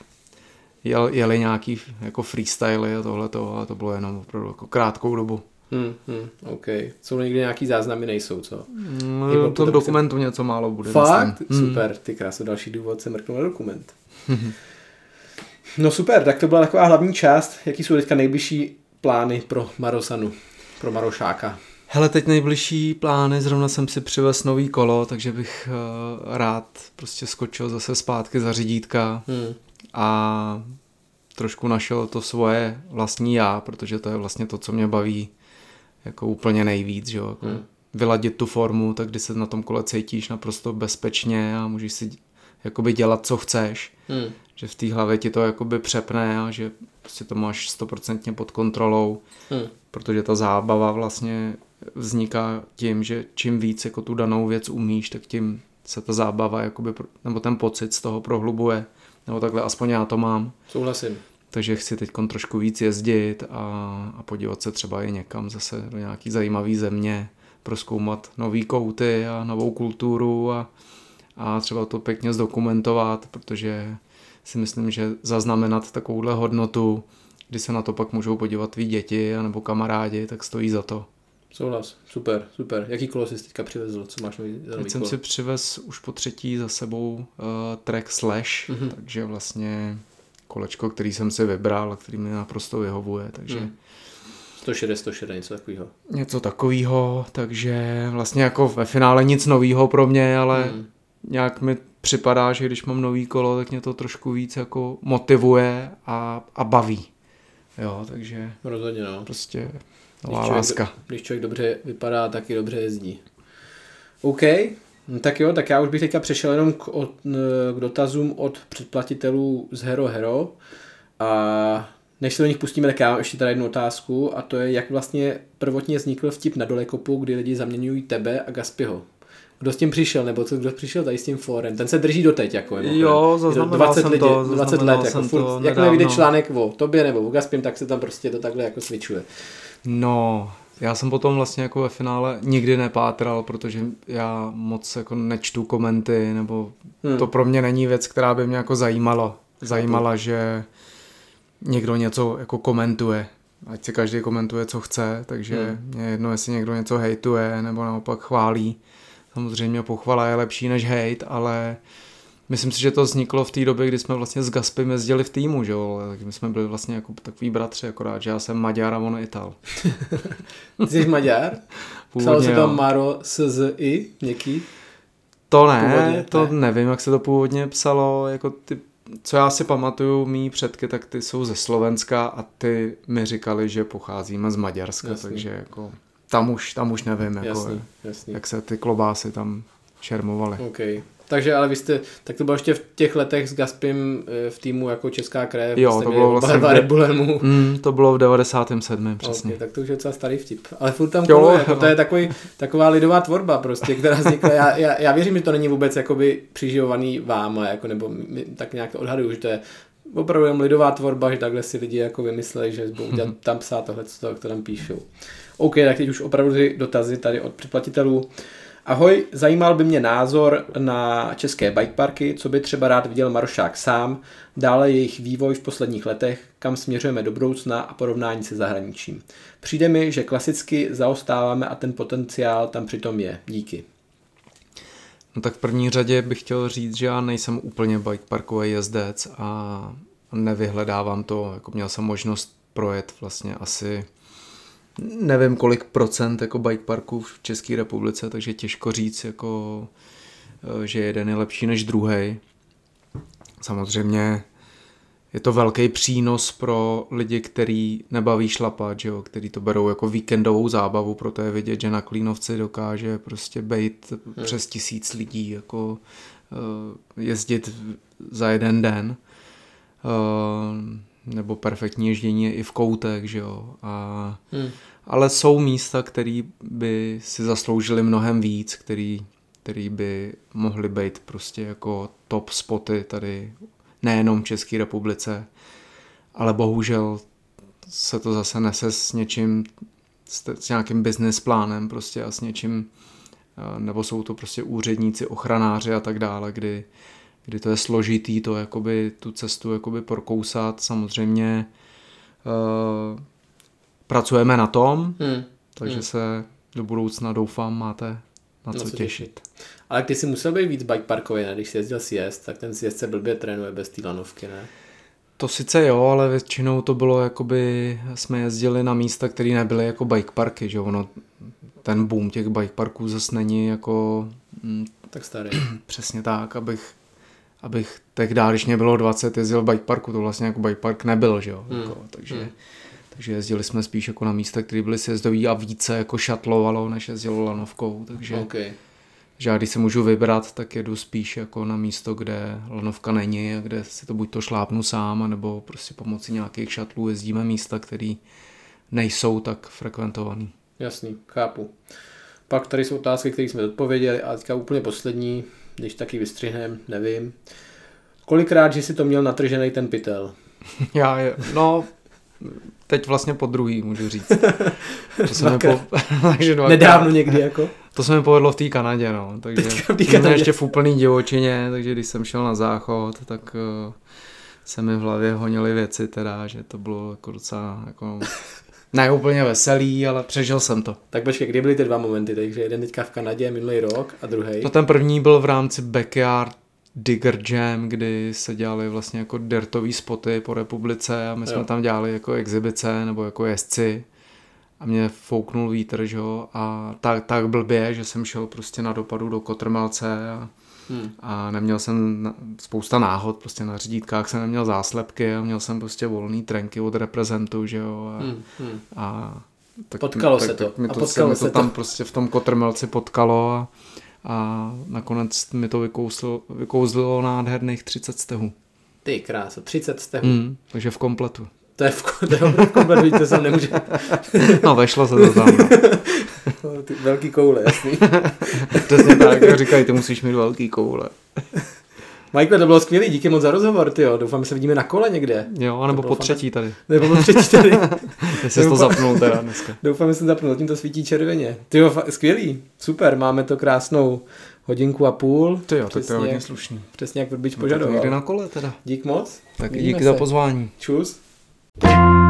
jel, jeli nějaký jako freestyly a tohleto, ale to bylo jenom opravdu jako krátkou dobu. Hmm, hmm, OK. Jsou někdy nějaký záznamy, nejsou, co? No, to tom dokumentu se... něco málo bude. Fakt? Myslím. Hmm. Super, ty krásno, další důvod se mrknout na dokument. no super, tak to byla taková hlavní část. Jaký jsou teďka nejbližší plány pro Marosanu, pro Marošáka? Hele, teď nejbližší plány, zrovna jsem si přivez nový kolo, takže bych uh, rád prostě skočil zase zpátky za řídítka. Hmm a trošku našel to svoje vlastní já, protože to je vlastně to, co mě baví jako úplně nejvíc, že jo? Jako hmm. vyladit tu formu, tak kdy se na tom kole cítíš naprosto bezpečně a můžeš si jakoby dělat, co chceš. Hmm. Že v té hlavě ti to jakoby přepne a že prostě to máš stoprocentně pod kontrolou, hmm. protože ta zábava vlastně vzniká tím, že čím víc jako tu danou věc umíš, tak tím se ta zábava, jakoby, nebo ten pocit z toho prohlubuje. Nebo takhle aspoň já to mám. Souhlasím. Takže chci teď trošku víc jezdit a, a podívat se třeba i někam zase do nějaký zajímavý země, proskoumat nový kouty a novou kulturu a, a třeba to pěkně zdokumentovat, protože si myslím, že zaznamenat takovouhle hodnotu, kdy se na to pak můžou podívat ví děti nebo kamarádi, tak stojí za to. Souhlas, super, super. Jaký kolo jsi teďka přivezl? Co máš nový, nový Teď jsem si přivez už po třetí za sebou uh, track Slash, mm-hmm. takže vlastně kolečko, který jsem si vybral a který mi naprosto vyhovuje, takže... Mm. 160, 160, něco takového. Něco takového, takže vlastně jako ve finále nic nového pro mě, ale mm. nějak mi připadá, že když mám nový kolo, tak mě to trošku víc jako motivuje a, a baví. Jo, takže... Rozhodně, no. Prostě když láska. Člověk, když člověk dobře vypadá, tak i dobře jezdí. OK, tak jo, tak já už bych teďka přešel jenom k, od, k dotazům od předplatitelů z Hero Hero. A než se do nich pustíme, tak já mám ještě tady jednu otázku a to je, jak vlastně prvotně vznikl vtip na dolekopu, kdy lidi zaměňují tebe a Gaspiho. Kdo s tím přišel, nebo co, kdo přišel tady s tím fórem? Ten se drží doteď, jako. Jo, zaznamenal 20 jsem lidi, to, 20 let, jako furt, jakmile vyjde článek o tobě nebo o Gaspim, tak se tam prostě to takhle jako svičuje. No, Já jsem potom vlastně jako ve finále nikdy nepátral, protože já moc jako nečtu komenty, nebo hmm. to pro mě není věc, která by mě jako zajímala. Zajímala, že někdo něco jako komentuje. Ať si každý komentuje, co chce, takže hmm. mě jedno, jestli někdo něco hejtuje, nebo naopak chválí. Samozřejmě pochvala je lepší než hejt, ale Myslím si, že to vzniklo v té době, kdy jsme vlastně s Gaspem jezdili v týmu, že jo, takže my jsme byli vlastně jako takový bratři, akorát, že já jsem Maďar a on Ital. Ty jsi Maďar? Psalo se to Maro s z i něký? To ne, původně, to ne. nevím, jak se to původně psalo, jako ty, co já si pamatuju, mý předky, tak ty jsou ze Slovenska a ty mi říkali, že pocházíme z Maďarska, jasný. takže jako tam už, tam už nevím, jako, jasný, jasný. jak se ty klobásy tam šermovaly. Okay. Takže ale vy jste, tak to bylo ještě v těch letech s Gaspim eh, v týmu jako Česká krev. Jo, to bylo vlastně v, de- mm, to bylo v 97. přesně. Okay, tak to už je docela starý vtip. Ale furt tam jo, jako, to je takový, taková lidová tvorba prostě, která vznikla. Já, já, já, věřím, že to není vůbec jakoby přiživovaný vám, jako, nebo my, tak nějak to odhaduju, že to je opravdu jen lidová tvorba, že takhle si lidi jako vymysleli, že budou dělat, tam psát tohle, co to tam píšou. OK, tak teď už opravdu dotazy tady od předplatitelů. Uh, Ahoj, zajímal by mě názor na české bikeparky, co by třeba rád viděl Marošák sám, dále jejich vývoj v posledních letech, kam směřujeme do budoucna a porovnání se zahraničím. Přijde mi, že klasicky zaostáváme a ten potenciál tam přitom je. Díky. No tak v první řadě bych chtěl říct, že já nejsem úplně bikeparkový jezdec a nevyhledávám to, jako měl jsem možnost projet vlastně asi nevím kolik procent jako bike parků v České republice, takže těžko říct, jako, eh, že jeden je lepší než druhý. Samozřejmě je to velký přínos pro lidi, který nebaví šlapat, že jo, který to berou jako víkendovou zábavu, proto je vidět, že na Klínovci dokáže prostě být hmm. přes tisíc lidí, jako uh, jezdit za jeden den. Uh, nebo perfektní ježdění je i v koutech, že jo. A, hmm. Ale jsou místa, které by si zasloužili mnohem víc, který, který by mohly být prostě jako top spoty tady nejenom v České republice, ale bohužel se to zase nese s něčím, s, s nějakým business plánem prostě a s něčím, nebo jsou to prostě úředníci, ochranáři a tak dále, kdy kdy to je složitý to jakoby tu cestu jakoby prokousat. Samozřejmě uh, pracujeme na tom, hmm. takže hmm. se do budoucna doufám máte na, na co, co těšit. těšit. Ale ty jsi musel být víc bikeparkový, ne? Když jsi jezdil sjezd, tak ten sjezd se blbě trénuje bez té lanovky, ne? To sice jo, ale většinou to bylo jakoby, jsme jezdili na místa, které nebyly jako bike parky, že ono, ten boom těch bike parků zase není jako... Mm, tak starý. Přesně tak, abych abych tehdy, když mě bylo 20, jezdil v bike parku, to vlastně jako bike park nebyl, že jo, hmm. jako, takže, hmm. takže jezdili jsme spíš jako na místa, které byly sjezdoví a více jako šatlovalo, než jezdilo lanovkou, takže okay. že já když se můžu vybrat, tak jedu spíš jako na místo, kde lanovka není a kde si to buď to šlápnu sám, nebo prostě pomocí nějakých šatlů jezdíme místa, které nejsou tak frekventovaný. Jasný, chápu. Pak tady jsou otázky, které jsme odpověděli a teďka úplně poslední, když taky vystřihnem, nevím. Kolikrát, že si to měl natržený ten pytel? Já je, no, teď vlastně po druhý, můžu říct. To se mi po, takže Nedávno někdy jako? To se mi povedlo v té Kanadě, no. Takže v Kanadě. ještě v úplný divočině, takže když jsem šel na záchod, tak uh, se mi v hlavě honily věci teda, že to bylo jako docela jako ne úplně veselý, ale přežil jsem to. Tak počkej, kdy byly ty dva momenty? Takže jeden teďka v Kanadě minulý rok a druhý. No ten první byl v rámci Backyard Digger Jam, kdy se dělali vlastně jako dirtový spoty po republice a my jo. jsme tam dělali jako exibice nebo jako jezdci a mě fouknul vítr, že jo, a tak, tak blbě, že jsem šel prostě na dopadu do Kotrmelce a Hmm. A neměl jsem spousta náhod, prostě na řídítkách jsem neměl záslepky a měl jsem prostě volný trenky od reprezentu, že jo. A, hmm. Hmm. a tak, potkalo tak, se to. Tak mi to, a potkalo se, mi to tam to. prostě v tom kotrmelci potkalo a, a nakonec mi to vykouzlo, vykouzlilo nádherných 30 stehů. Ty krása, 30 stehů. Hmm, takže v kompletu. To je v, to je v kompletu, to jsem nemůže. no, vešlo se to tam. No. Ty velký koule, jasný. Přesně tak, říkají, ty musíš mít velký koule. Michael, to bylo skvělý, díky moc za rozhovor, ty Doufám, že se vidíme na kole někde. Jo, anebo po třetí tady. Nebo po třetí tady. Jestli jsi to zapnul teda dneska. Doufám, že jsem zapnul, tím to svítí červeně. Ty jo, skvělý, super, máme to krásnou hodinku a půl. Ty jo, tak to je hodně slušný. Přesně jak Vrbič no, požadoval. Někdy na kole teda. Dík moc. Tak díky za pozvání. Čus. Thank you.